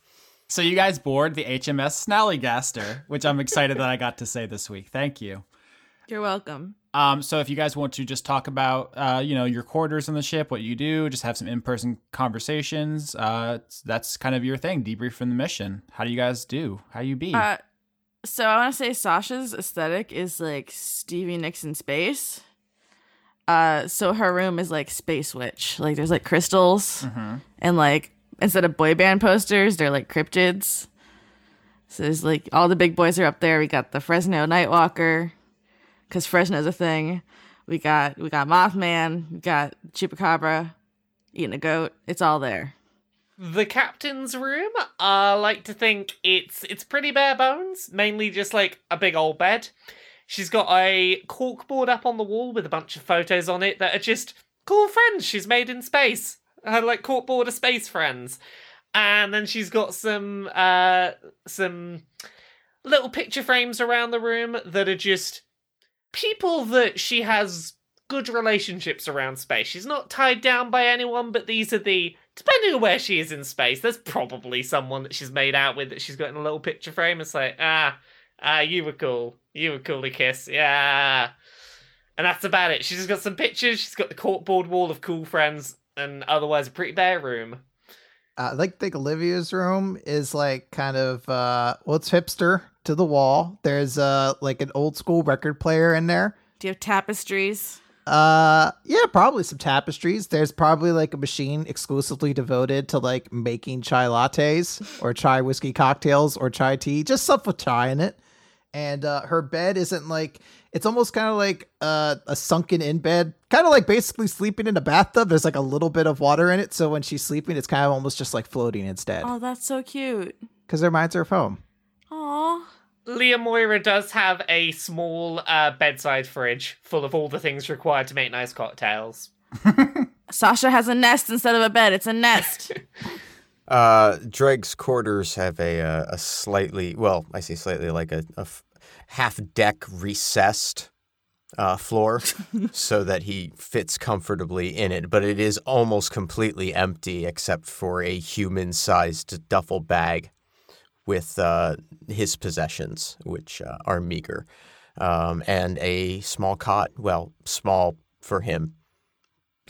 So you guys board the HMS Snallygaster, which I'm excited that I got to say this week. Thank you. You're welcome. Um, so if you guys want to just talk about, uh, you know, your quarters on the ship, what you do, just have some in-person conversations. Uh, that's kind of your thing. Debrief from the mission. How do you guys do? How you be? Uh, so I want to say Sasha's aesthetic is like Stevie Nicks in space. Uh, so her room is like Space Witch. Like there's like crystals and like instead of boy band posters, they're like cryptids. So there's like all the big boys are up there. We got the Fresno Nightwalker, because Fresno's a thing. We got we got Mothman. We got Chupacabra eating a goat. It's all there. The captain's room, I like to think it's it's pretty bare bones, mainly just like a big old bed. She's got a corkboard up on the wall with a bunch of photos on it that are just cool friends she's made in space. Her like corkboard of space friends. And then she's got some uh some little picture frames around the room that are just people that she has good relationships around space. She's not tied down by anyone, but these are the depending on where she is in space, there's probably someone that she's made out with that she's got in a little picture frame. It's like, ah, ah, you were cool. You were cool to kiss. Yeah. And that's about it. She's just got some pictures, she's got the corkboard wall of cool friends, and otherwise a pretty bare room. I like to think Olivia's room is like kind of uh well it's hipster to the wall. There's uh like an old school record player in there. Do you have tapestries? Uh yeah, probably some tapestries. There's probably like a machine exclusively devoted to like making chai lattes or chai whiskey cocktails or chai tea, just stuff with chai in it. and uh, her bed isn't like it's almost kind of like uh, a sunken in bed, kind of like basically sleeping in a bathtub. There's like a little bit of water in it, so when she's sleeping, it's kind of almost just like floating instead Oh, that's so cute. because it reminds her of home. Aw. Leah Moira does have a small uh, bedside fridge full of all the things required to make nice cocktails. Sasha has a nest instead of a bed. It's a nest. Uh, Dregg's quarters have a uh, a slightly well, I say slightly like a, a f- half deck recessed uh, floor, so that he fits comfortably in it. But it is almost completely empty except for a human sized duffel bag with uh, his possessions, which uh, are meager, um, and a small cot. Well, small for him,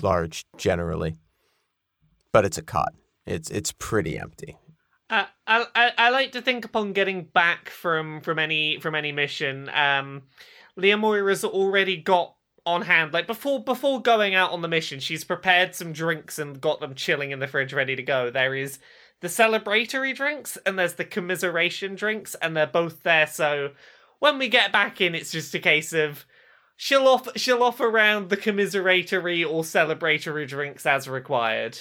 large generally, but it's a cot. It's it's pretty empty. Uh, I, I I like to think upon getting back from from any from any mission. Um, already got on hand like before before going out on the mission. She's prepared some drinks and got them chilling in the fridge, ready to go. There is the celebratory drinks and there's the commiseration drinks, and they're both there. So when we get back in, it's just a case of she'll off she'll offer around the commiseratory or celebratory drinks as required.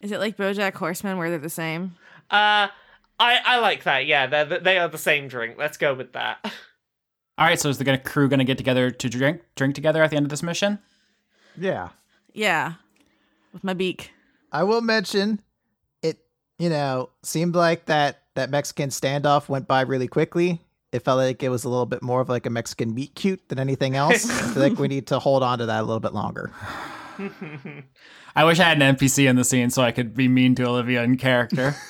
Is it like BoJack Horseman where they're the same? Uh, I I like that. Yeah, they are they are the same drink. Let's go with that. All right, so is the gonna- crew going to get together to drink drink together at the end of this mission? Yeah. Yeah. With my beak. I will mention it, you know, seemed like that that Mexican standoff went by really quickly. It felt like it was a little bit more of like a Mexican meet cute than anything else. I feel like we need to hold on to that a little bit longer. I wish I had an NPC in the scene so I could be mean to Olivia in character.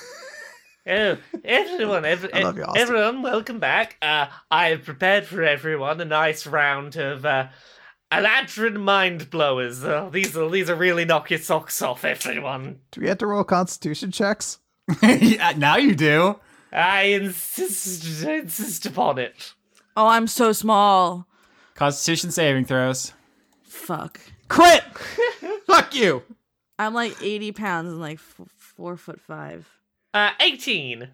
Oh, everyone, every, you, everyone, welcome back. Uh, I have prepared for everyone a nice round of uh, Eladrin mind blowers. Oh, these are these are really knock your socks off, everyone. Do we have to roll constitution checks? yeah, now you do. I insist, insist upon it. Oh, I'm so small. Constitution saving throws. Fuck. Crit! Fuck you! I'm like 80 pounds and like f- four foot five. Uh, eighteen.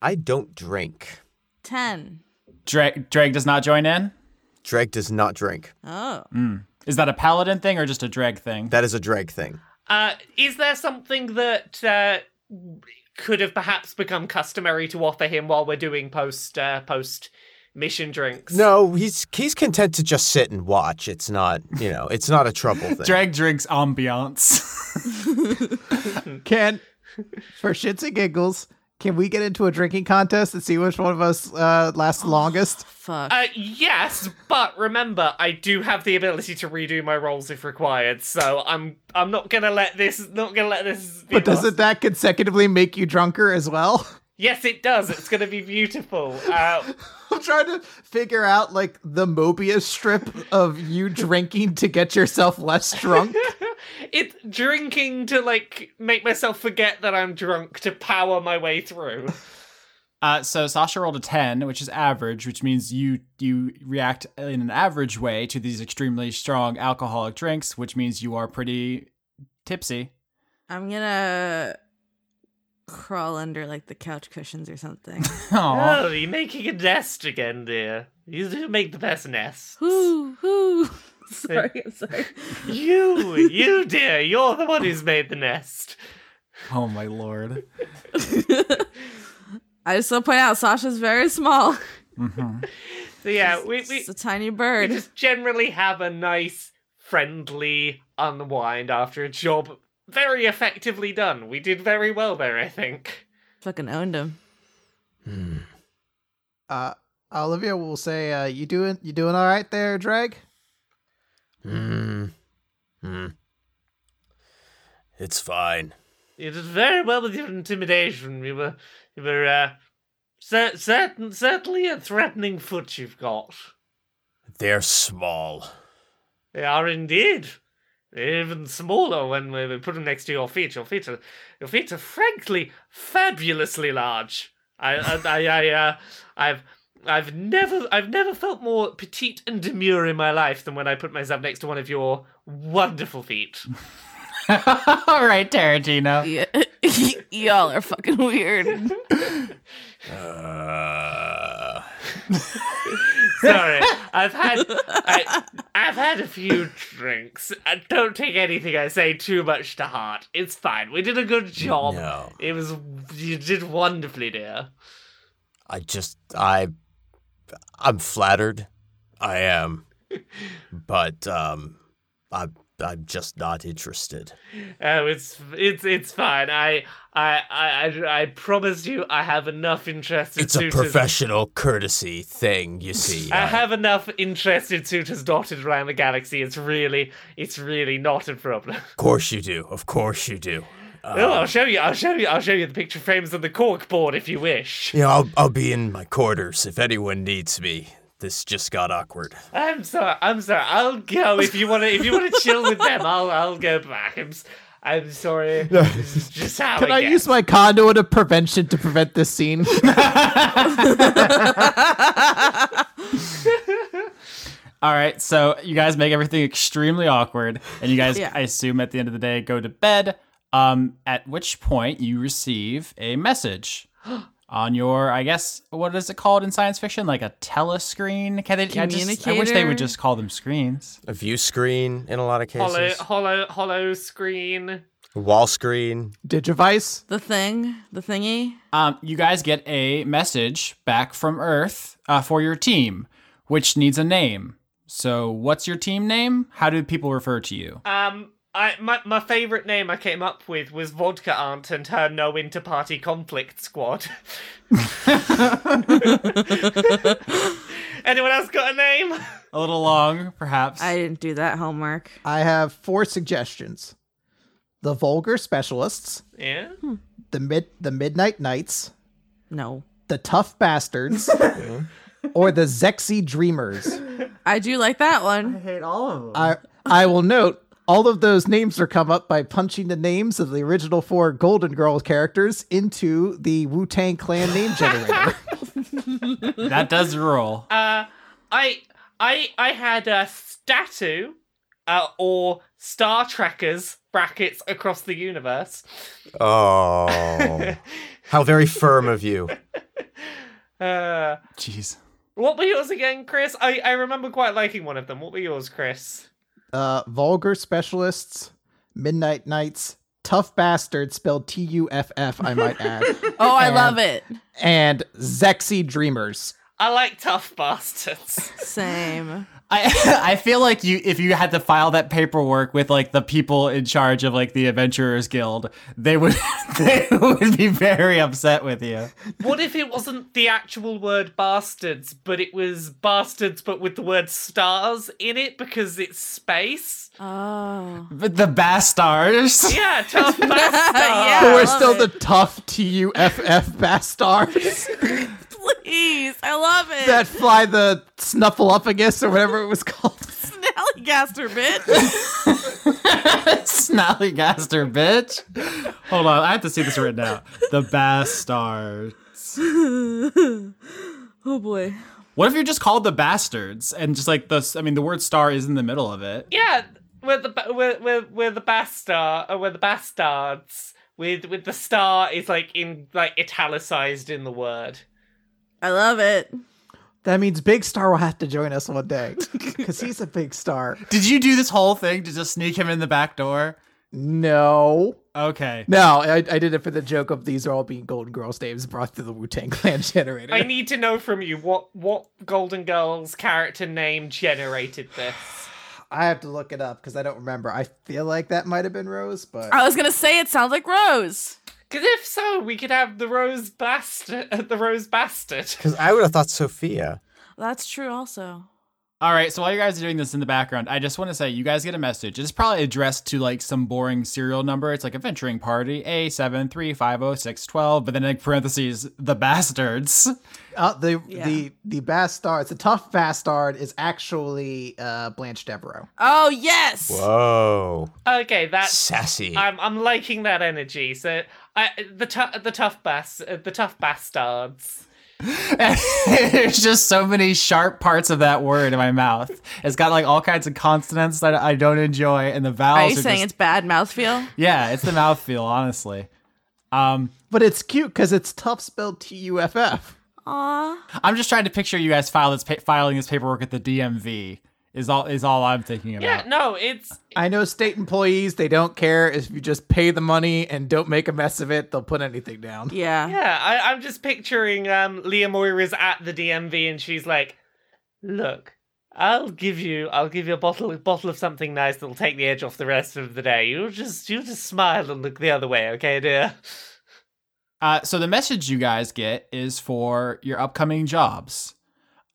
I don't drink. 10. Drake, Drake does not join in. Dregg does not drink. Oh. Is that a paladin thing or just a drag thing? That is a Dregg thing. Uh, is there something that uh, could have perhaps become customary to offer him while we're doing post uh, post mission drinks? No, he's he's content to just sit and watch. It's not, you know, it's not a trouble thing. Dregg drinks ambiance. Can't for shits and giggles, can we get into a drinking contest and see which one of us uh, lasts longest? Fuck. Uh, yes, but remember, I do have the ability to redo my rolls if required. So I'm I'm not gonna let this not gonna let this. Be But doesn't that consecutively make you drunker as well? Yes, it does. It's gonna be beautiful. Uh, I'm trying to figure out like the Mobius strip of you drinking to get yourself less drunk. it's drinking to like make myself forget that I'm drunk to power my way through. Uh, so Sasha rolled a ten, which is average, which means you you react in an average way to these extremely strong alcoholic drinks, which means you are pretty tipsy. I'm gonna crawl under like the couch cushions or something. Oh, you're making a nest again, dear. You do make the best nests. Whoo, whoo. sorry, I'm sorry. You, you, dear, you're the one who's made the nest. Oh my lord. I just want to point out Sasha's very small. Mhm. So yeah, we we, It's a tiny bird. we just generally have a nice, friendly unwind after a job very effectively done. We did very well there, I think. Fucking owned him. Uh, Olivia will say, uh, "You doing? You doing all right there, Dregg?" Hmm. Hmm. It's fine. You did very well with your intimidation. You were, you were, uh, cer- certain, certainly a threatening foot you've got. They're small. They are indeed. They're even smaller when we we put them next to your feet. Your feet are, your feet are frankly fabulously large. I, I, I, I uh, I've, I've never, I've never felt more petite and demure in my life than when I put myself next to one of your wonderful feet. All right, Tarantino. Yeah. Y'all are fucking weird. Uh, Sorry, I've had I, I've had a few drinks. Uh, Don't take anything I say too much to heart. It's fine. We did a good job. No. It was you did wonderfully, dear. I just I I'm flattered. I am. But um I'm I'm just not interested. Oh, it's it's it's fine. I I I I, I promise you, I have enough interested It's a professional courtesy thing, you see. I have enough interested suitors dotted around the galaxy. It's really, it's really not a problem. Of course you do. Of course you do. Um, oh, I'll show you. I'll show you. I'll show you the picture frames on the cork board if you wish. You know, I'll I'll be in my quarters if anyone needs me. This just got awkward. I'm sorry. I'm sorry. I'll go if you want to. If you want to chill with them, I'll I'll go back. I'm s- I'm sorry. This is just how Can it I gets. use my conduit of prevention to prevent this scene? All right, so you guys make everything extremely awkward, and you guys, Yeah. I assume, at the end of the day, go to bed. Um, at which point you receive a message on your, I guess, what is it called in science fiction? Like a telescreen? Can they, I, just, I wish they would just call them screens. A view screen in a lot of hollow cases. hollow hollow screen? Wall screen. Digivice? The thing, the thingy. Um, you guys get a message back from Earth uh, for your team, which needs a name. So, what's your team name? How do people refer to you? Um. I, my, my favorite name I came up with was Vodka Aunt and her no inter-party conflict squad. Anyone else got a name? A little long, perhaps. I didn't do that homework. I have four suggestions. The vulgar specialists, Yeah. Hmm. the mid the midnight knights, No. the tough bastards, or the Zexy dreamers. I do like that one. I hate all of them. I I will note all of those names are come up by punching the names of the original four Golden Girls characters into the Wu Tang Clan name generator. that does rule. Uh, I I I had a statue, uh, or Star Trekkers brackets across the universe. Oh. How very firm of you. Uh, Jeez. what were yours again, Chris? I I remember quite liking one of them. What were yours, Chris? Uh, vulgar specialists, midnight knights, tough bastards spelled T U F F. I might add, Oh, I And- love it. and Zexy dreamers. I like tough bastards. Same. I I feel like you if you had to file that paperwork with like the people in charge of like the Adventurers Guild, they would they would be very upset with you. what if it wasn't the actual word bastards, but it was bastards, but with the word stars in it because it's space? Oh. But the bastards. Yeah, tough bastards. yeah, Who are still it. the tough T U F F bastards Please. I love it. that fly the snuffleupagus or whatever it was called. Snallygaster, bitch. Snallygaster, bitch. Hold on, I have to see this written out. The bastards. oh boy. What if you're just called the bastards and just like the I mean the word star is in the middle of it. Yeah, we're the ba- we're we're, we're the bastard. Uh, we're the bastards. With with the star is like in like italicized in the word. I love it. That means Big Star will have to join us one day because he's a big star. Did you do this whole thing to just sneak him in the back door? No. Okay. No, I, I did it for the joke of these are all being Golden Girls names brought to the Wu Tang Clan generator. I need to know from you what what Golden Girls character name generated this. I have to look it up because I don't remember. I feel like that might have been Rose, but I was gonna say it sounds like Rose. Because if so, we could have the Rose Bastard. The Rose Bastard. Because I would have thought Sophia. That's true also. All right, so while you guys are doing this in the background, I just want to say you guys get a message. It's probably addressed to like some boring serial number. It's like adventuring party A seven three five zero six twelve, but then in parentheses the bastards. uh, the Yeah. the the bastard, the tough bastard, is actually uh, Blanche Devereaux. Oh yes. Whoa. Okay, that's. Sassy. I'm I'm liking that energy. So I the tu- the tough bas uh, the tough bastards. There's just so many sharp parts of that word in my mouth. It's got like all kinds of consonants that I don't enjoy, and the vowels Are you are saying just- it's bad mouthfeel? yeah, it's the mouthfeel, honestly. Um, But it's cute because it's tough spelled T U F F. Aw. I'm just trying to picture you guys file this pa- filing this paperwork at the DMV. Is all is all I'm thinking about. Yeah, no, it's I know state employees, they don't care if you just pay the money and don't make a mess of it, they'll put anything down. Yeah. yeah. I, I'm just picturing um Leah Moira's at the DMV and she's like, "Look, I'll give you, I'll give you a bottle, a bottle of something nice that'll take the edge off the rest of the day. You'll just, you'll just smile and look the other way, okay, dear." Uh, so the message you guys get is for your upcoming jobs.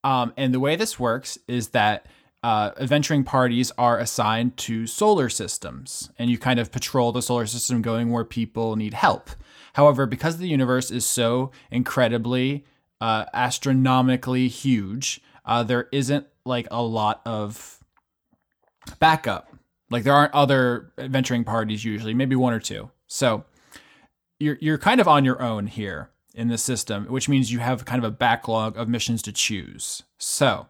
Um, and the way this works is that uh, adventuring parties are assigned to solar systems, and you kind of patrol the solar system going where people need help. However, because the universe is so incredibly, uh, astronomically huge, uh, there isn't like a lot of backup. Like there aren't other adventuring parties usually, maybe one or two. So you're you're kind of on your own here in the system, which means you have kind of a backlog of missions to choose. So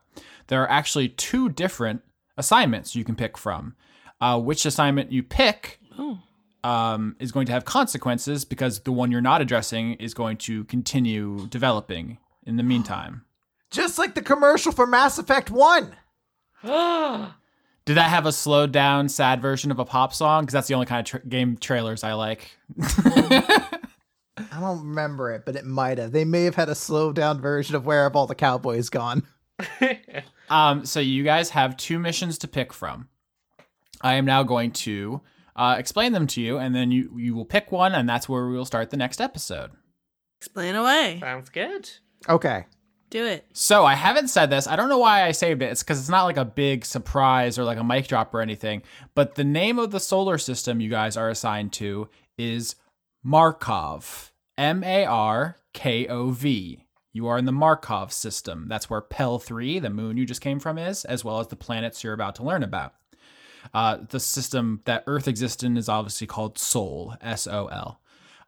there are actually two different assignments you can pick from. Uh, which assignment you pick um, is going to have consequences because the one you're not addressing is going to continue developing in the meantime. Just like the commercial for Mass Effect 1. Did that have a slowed down, sad version of a pop song? Because that's the only kind of tra- game trailers I like. I don't remember it, but it might have. They may have had a slowed down version of Where Have All the Cowboys Gone? Um, so you guys have two missions to pick from. I am now going to uh, explain them to you, and then you you will pick one, and that's where we will start the next episode. Explain away. Sounds good. Okay. Do it. So I haven't said this. I don't know why I saved it. It's because it's not like a big surprise or like a mic drop or anything. But the name of the solar system you guys are assigned to is Markov. M A R K O V. You are in the Markov system. That's where Pell 3, the moon you just came from, is, as well as the planets you're about to learn about. Uh, the system that Earth exists in is obviously called Sol, S O L.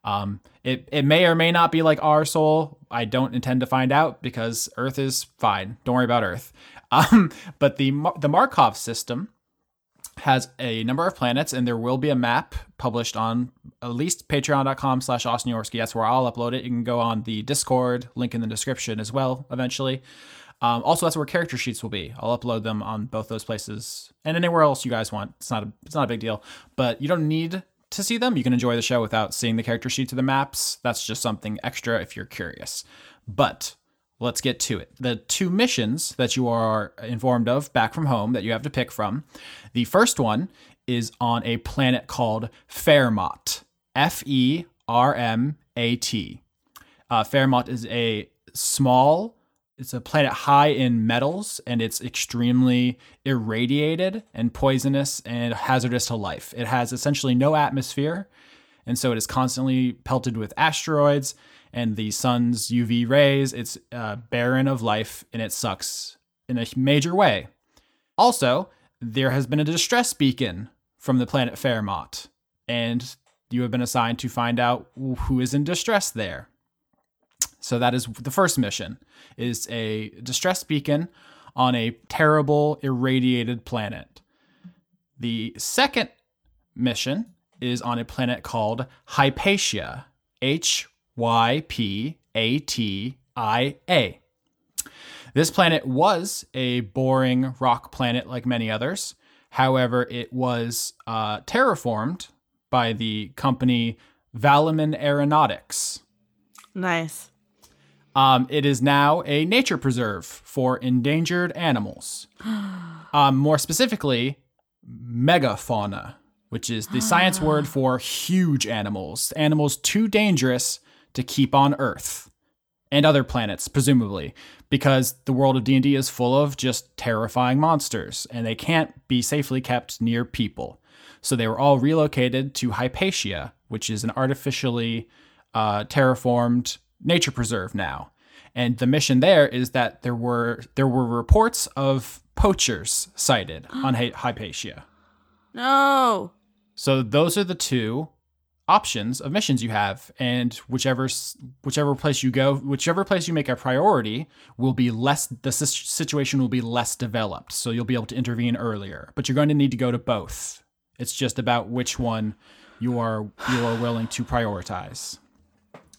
Um, it it may or may not be like our soul. I don't intend to find out because Earth is fine. Don't worry about Earth. Um, but the the Markov system has a number of planets, and there will be a map published on at least patreon.com slash Austin Yorski. That's where I'll upload it. You can go on the Discord, link in the description as well, eventually. Um, also, that's where character sheets will be. I'll upload them on both those places and anywhere else you guys want. It's not a it's not a big deal, but you don't need to see them. You can enjoy the show without seeing the character sheets of the maps. That's just something extra if you're curious. But let's get to it. The two missions that you are informed of back from home that you have to pick from. The first one is on a planet called Fermat. F E R M A T. Uh, Fermat is a small, it's a planet high in metals and it's extremely irradiated and poisonous and hazardous to life. It has essentially no atmosphere, and so it is constantly pelted with asteroids and the sun's UV rays. It's uh, barren of life and it sucks in a major way. Also, there has been a distress beacon from the planet Fermat, and you have been assigned to find out who is in distress there. So that is the first mission is a distress beacon on a terrible irradiated planet. The second mission is on a planet called Hypatia, H Y P A T I A. This planet was a boring rock planet like many others. However, it was uh, terraformed by the company Valaman Aeronautics. Nice. Um, it is now a nature preserve for endangered animals. Um, more specifically, megafauna, which is the science word for huge animals, animals too dangerous to keep on Earth and other planets, presumably, because the world of D&D is full of just terrifying monsters, and they can't be safely kept near people. So they were all relocated to Hypatia, which is an artificially uh, terraformed nature preserve now. And the mission there is that there were there were reports of poachers sighted on Hy- Hypatia. No. So those are the two options of missions you have, and whichever whichever place you go, whichever place you make a priority, will be less. The situation will be less developed, so you'll be able to intervene earlier. But you're going to need to go to both. It's just about which one you are you are willing to prioritize.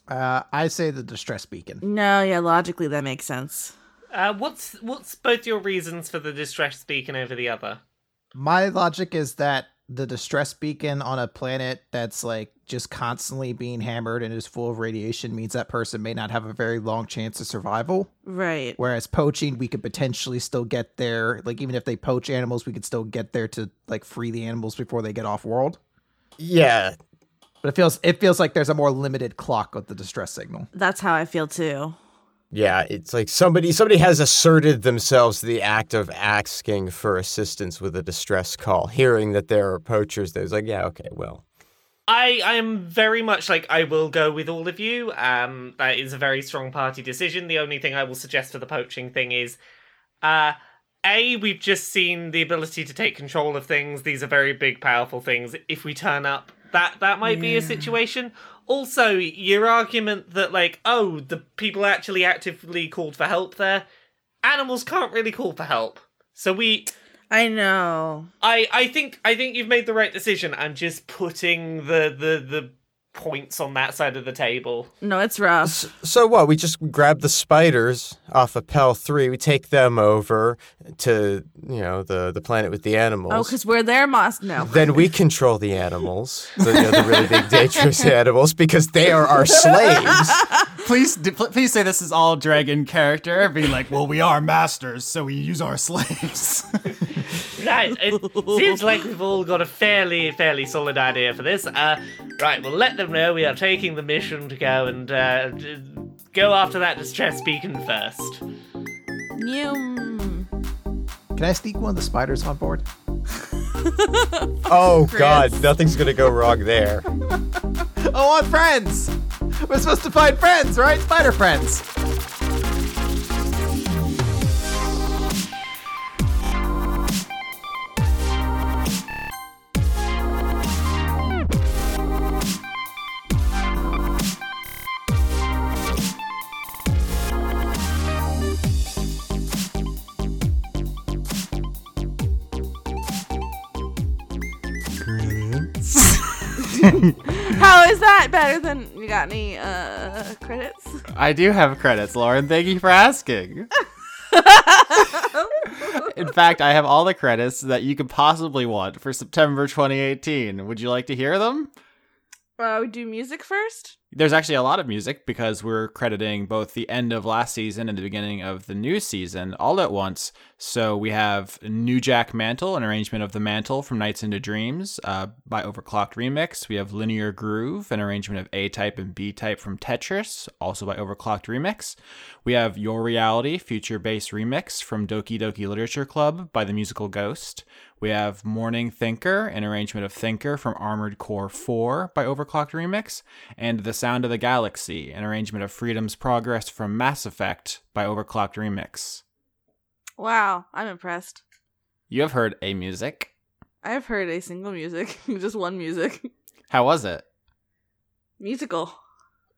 Uh, I say the distress beacon. No, yeah, logically that makes sense. Uh, what's what's both your reasons for the distress beacon over the other? My logic is that the distress beacon on a planet that's like just constantly being hammered and is full of radiation means that person may not have a very long chance of survival. Right. Whereas poaching, we could potentially still get there. Like even if they poach animals, we could still get there to like free the animals before they get off world. Yeah, But it feels it feels like there's a more limited clock with the distress signal. That's how I feel too. Yeah. It's like somebody somebody has asserted themselves the act of asking for assistance with a distress call, hearing that there are poachers. There's like, yeah, okay, well, I I am very much like I will go with all of you. Um, that is a very strong party decision. The only thing I will suggest for the poaching thing is, uh, a we've just seen the ability to take control of things. These are very big, powerful things. If we turn up, that that might be a situation. Also, your argument that like, oh, the people actually actively called for help there. Animals can't really call for help. So we I know. I I think I think you've made the right decision. I'm just putting the the the points on that side of the table. No, it's rough. So what? We just grab the spiders off of Pell three. We take them over to you know the the planet with the animals. Oh, because we're their Moss. No. then we control the animals, the, you know, the really big dangerous animals, because they are our slaves. Please, d- pl- please say this is all dragon character, being like, "Well, we are masters, so we use our slaves." Right, it seems like we've all got a fairly fairly solid idea for this. Uh, right, we'll let them know we are taking the mission to go and uh, go after that distress beacon first. Yum. Can I sneak one of the spiders on board? Oh God, nothing's gonna go wrong there. I want friends. We're supposed to find friends, right? Spider friends. Better than you got any uh credits? I do have credits, Lauren. Thank you for asking. In fact, I have all the credits that you could possibly want for September 2018. Would you like to hear them? Uh, we do music first. There's actually a lot of music because we're crediting both the end of last season and the beginning of the new season all at once. So we have New Jack Mantle, an arrangement of The Mantle from Nights into Dreams uh, by Overclocked Remix. We have Linear Groove, an arrangement of A Type and B Type from Tetris, also by Overclocked Remix. We have Your Reality, Future Bass Remix from Doki Doki Literature Club by The Musical Ghost. We have Morning Thinker, an arrangement of Thinker from Armored Core 4 by Overclocked Remix, and The Sound of the Galaxy, an arrangement of Freedom's Progress from Mass Effect by Overclocked Remix. Wow, I'm impressed. You have heard a music. I've heard a single music, just one music. How was it? Musical.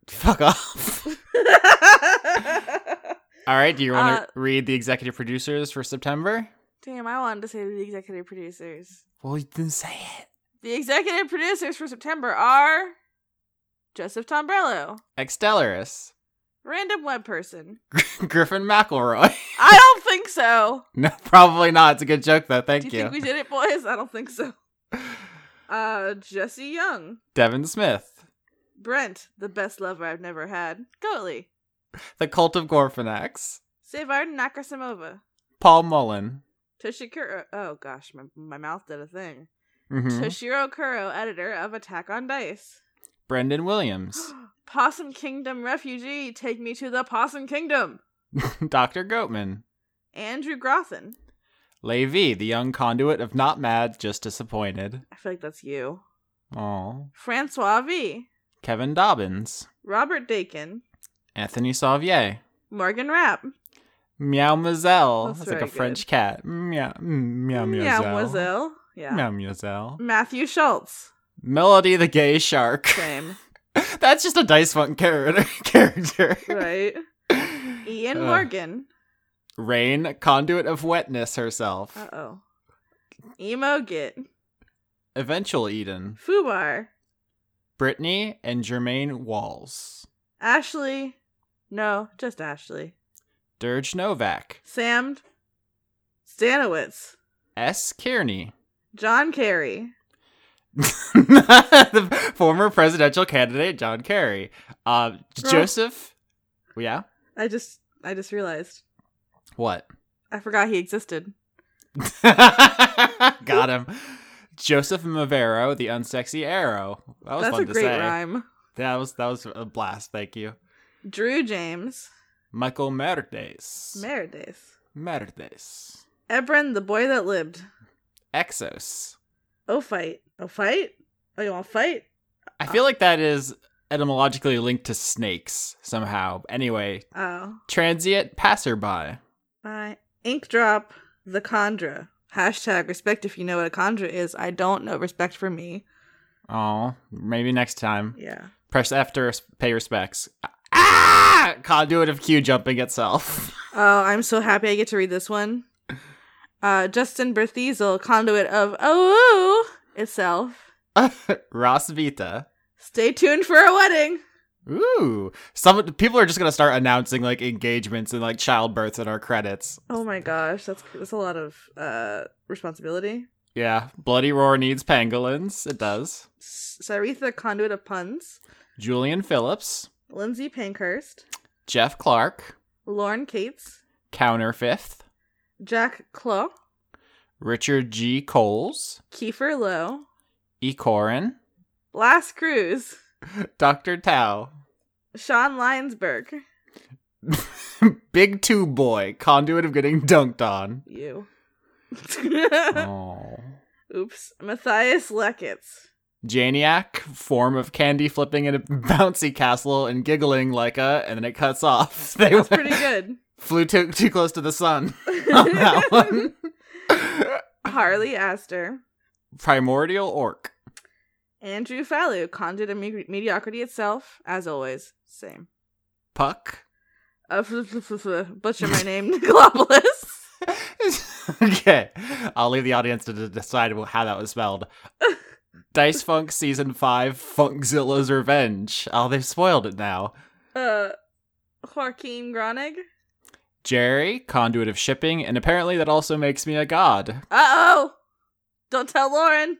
Fuck off. All right, do you want to Uh, read the executive producers for September? Damn, I wanted to say the executive producers. Well, you didn't say it. The executive producers for September are Joseph Tombrello, Extellaris. random web person. Griffin McElroy. I don't think so. no, probably not. It's a good joke, though. Thank Do you you. think we did it, boys? I don't think so. Uh, Jesse Young, Devin Smith. Brent, the best lover I've never had. Goatley, The Cult of Gorfanax. Savard Nakasimova, Paul Mullen. Toshikuro. Oh gosh, my my mouth did a thing. Mhm. Toshiro Kuro, editor of Attack on Dice. Brendan Williams. Possum Kingdom refugee, take me to the Possum Kingdom. Dr. Goatman. Andrew Grothin. Levi, the young conduit of not mad, just disappointed. I feel like that's you. Oh. Francois V. Kevin Dobbins. Robert Dakin. Anthony Sauvier. Morgan Rapp. Meow Mazel. That's That's like a very French cat. Meow, mm, meow, meow, Mademoiselle. Yeah. Meow, meow, Matthew Schultz. Melody the gay shark. Same. That's just a Dice Funk character. character. right. Ian Uh. Morgan. Rain, conduit of wetness herself. Uh oh. Emo Git. Eventual Eden. Fubar. Brittany and Jermaine Walls. Ashley. No, just Ashley. Dirge Novak. Sam Stanowitz. S. Kearney. John Kerry. the former presidential candidate John Kerry. Uh, Joseph. Yeah. I just I just realized. What? I forgot he existed. Got him. Joseph Mavero, the unsexy arrow. That was That's fun a to great say. rhyme. That was that was a blast. Thank you, Drew James. Michael Merdes. Merdes. Merdes. Ebron, the boy that lived. Exos. Oh fight. Oh fight? Oh you wanna fight? I feel like that is etymologically linked to snakes somehow. Anyway, Oh. transient passerby. Bye. Ink drop the Condra. Hashtag respect if you know what a Condra is. I don't know respect for me. Oh, maybe next time. Yeah. Press F to res- pay respects. Ah! Conduit of Q jumping itself. Oh, I'm so happy I get to read this one. Uh, Justin Berthiesel, conduit of oh itself. Ross Vita. Stay tuned for a wedding. Ooh, some people are just gonna start announcing like engagements and like childbirths in our credits. Oh my gosh, that's that's a lot of uh responsibility. Yeah, Bloody Roar needs pangolins. It does. Saritha, conduit of puns. Julian Phillips, Lindsay Pankhurst. Jeff Clark, Lauren Cates. Counter Fifth, Jack Clough. Richard G. Coles, Kiefer Lowe. E. Corin, Last Cruz. Dr. Tao, Sean Lyonsberg. Big Two Boy, conduit of getting dunked on. You. Oh. Oops. Matthias Leckitz. Janiac, form of candy flipping in a bouncy castle and giggling like a, and then it cuts off. They That's pretty good. flew too too close to the sun on that one. Harley Astor. Primordial orc. Andrew Fallu, conduit of me- mediocrity itself, as always. Same. Puck. Uh, f- f- f- butcher my name, Globulus. okay, I'll leave the audience to decide how that was spelled. Dice Funk Season 5 Funkzilla's Revenge. Oh, they've spoiled it now. Uh, Joaquin Gronig. Jerry, conduit of shipping, and apparently that also makes me a god. Uh oh! Don't tell Lauren.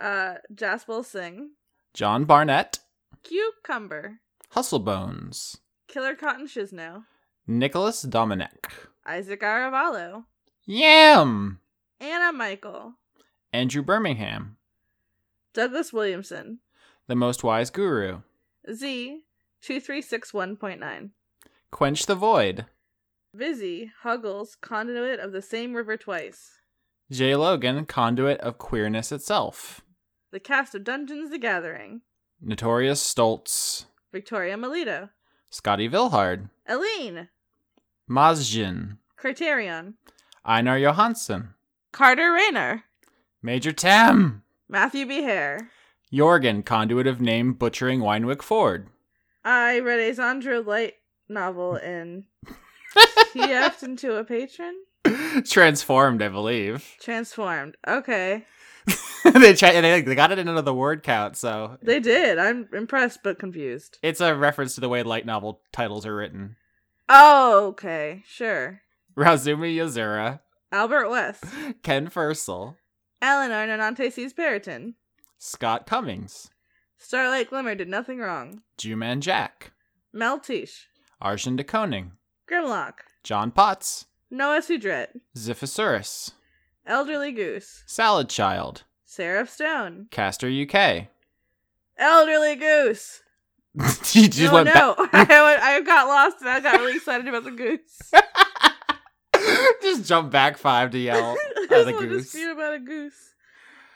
Uh, Jaspel Singh. John Barnett, Cucumber. Hustlebones, Killer Cotton Shizno. Nicholas Dominic, Isaac Aravallo. Yam, Anna Michael. Andrew Birmingham, Douglas Williamson. the most wise guru, Z. 2361.9. Quench the Void, Vizzy, Huggles, conduit of the same river twice. J. Logan, conduit of queerness itself, The cast of Dungeons the Gathering. Notorious Stoltz, Victoria Melito. Scotty Vilhard, Aline. Mazjin, Criterion. Einar Johansson, Carter Rayner. Major Tam, Matthew B. Hare. Jorgen, conduit of name butchering Winewick Ford. I read a Zandra Light novel and TF'd into a patron. Transformed, I believe. Transformed. Okay. they, tried, they they got it into the word count, so They did. I'm impressed but confused. it's a reference to the way light novel titles are written. Oh, okay. Sure. Razumi Yazura, Albert West. Ken Fursel, Eleanor Nonante sees Periton. Scott Cummings, Starlight Glimmer did nothing wrong. Juman Jack, Mel Tish. Arjun de Koning, Grimlock. John Potts, Noah Sudret. Ziphosaurus, Elderly Goose. Salad Child, Seraph Stone. Caster UK. Elderly Goose. you just no, went no. I, went- I got lost and I got really excited about the goose. just jump back five to yell I at just the wanted to goose. speak about a goose.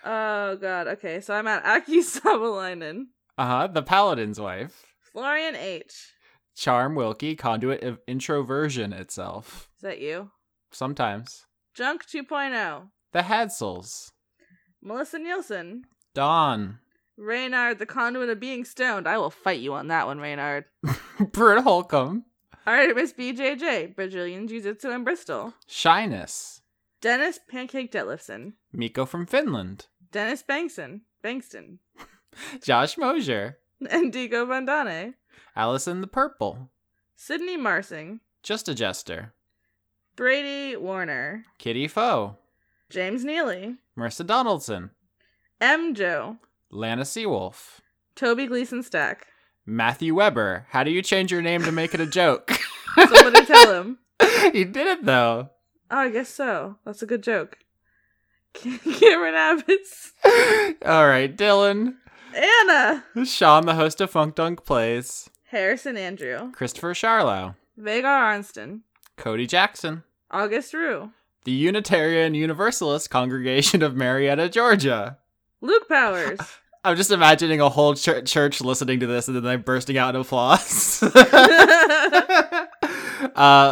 Oh god. Okay, so I'm at Aki Savalainen. Uh huh. The Paladin's wife. Florian H. Charm Wilkie, conduit of introversion itself. Is that you? Sometimes. Junk 2.0. The Hadsels. Melissa Nielsen. Dawn. Reynard, the conduit of being stoned. I will fight you on that one, Reynard. Britt Holcomb. Artemis BJJ, Brazilian Jiu Jitsu in Bristol. Shyness. Dennis Pancake Detlefson. Miko from Finland. Dennis Bankson. Bankston. Josh Mosier. And Diego Vandane. Allison the Purple. Sydney Marsing, Just a Jester. Brady Warner, Kitty Foe. James Neely, Marissa Donaldson. M. Joe, Lana Seawolf. Toby Gleason Stack. Matthew Weber. How do you change your name to make it a joke? Somebody tell him. he did it though. Oh, I guess so. That's a good joke. Cameron Abbots, All right, Dylan. Anna, Sean, the host of Funk Dunk Plays. Harrison Andrew, Christopher Charlow. Vagar Arnston, Cody Jackson. August Rue, The Unitarian Universalist Congregation of Marietta, Georgia. Luke Powers, I'm just imagining a whole chur- church listening to this and then they bursting out in applause. uh,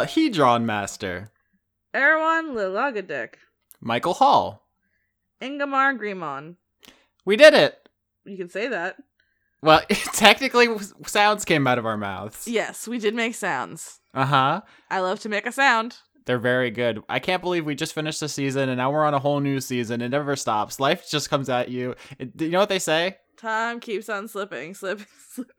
Hedron Master. Erwan Lilagadek, Michael Hall. Ingamar Grimon. We did it. You can say that. Well, technically, sounds came out of our mouths. Yes, we did make sounds. Uh huh. I love to make a sound. They're very good. I can't believe we just finished the season and now we're on a whole new season. It never stops. Life just comes at you. It, you know what they say? Time keeps on slipping, slipping, slipping.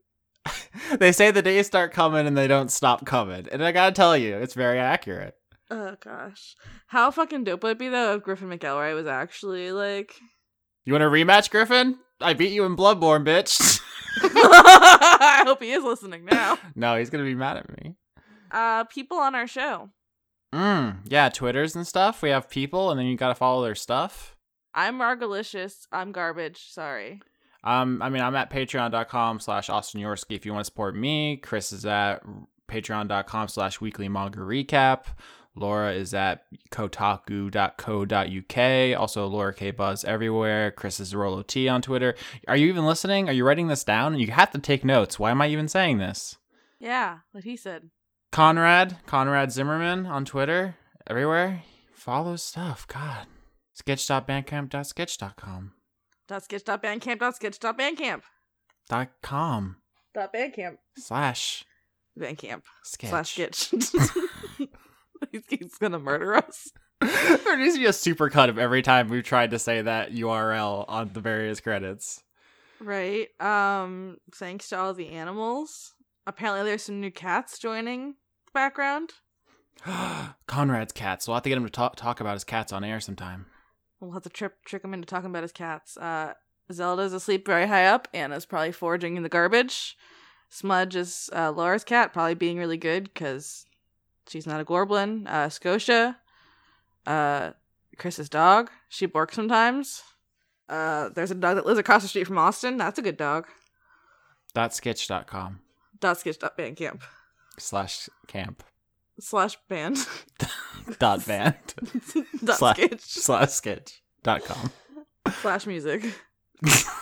They say the days start coming and they don't stop coming. And I gotta tell you, it's very accurate. Oh gosh. How fucking dope would it be though if Griffin McElroy was actually like You want a rematch, Griffin? I beat you in Bloodborne, bitch. I hope he is listening now. no, he's gonna be mad at me. Uh people on our show. Mm, yeah, Twitters and stuff. We have people, and then you gotta follow their stuff. I'm rawrglicious. I'm garbage. Sorry. Um, I mean, I'm at patreon.com slash Austin Yorski if you want to support me. Chris is at patreon.com slash weekly manga recap. Laura is at kotaku.co.uk. Also, Laura K Buzz everywhere. Chris is RolloT on Twitter. Are you even listening? Are you writing this down? You have to take notes. Why am I even saying this? Yeah, what he said. Conrad, Conrad Zimmerman on Twitter, everywhere. Follow stuff. God. Skitch.bandcamp.sketch.com. Dot skitch dot bandcamp dot skitch dot bandcamp Dot com dot bandcamp slash bandcamp skitch. slash skitch. he's, gonna murder us. there needs to be a supercut of every time we've tried to say that URL on the various credits. Right. Um. Thanks to all the animals. Apparently, there's some new cats joining background. Conrad's cats. We'll have to get him to talk, talk about his cats on air sometime. We'll have to trip trick him into talking about his cats. Uh, Zelda's asleep very high up. Anna's probably foraging in the garbage. Smudge is uh, Laura's cat, probably being really good because she's not a Gorblin. Uh, Scotia, uh, Chris's dog. She barks sometimes. Uh, there's a dog that lives across the street from Austin. That's a good dog. Dot skitch.com Dot skitch dot bandcamp slash camp. Slash band. Dot band. Dot slash, skitch. slash skitch. Dot com. slash music.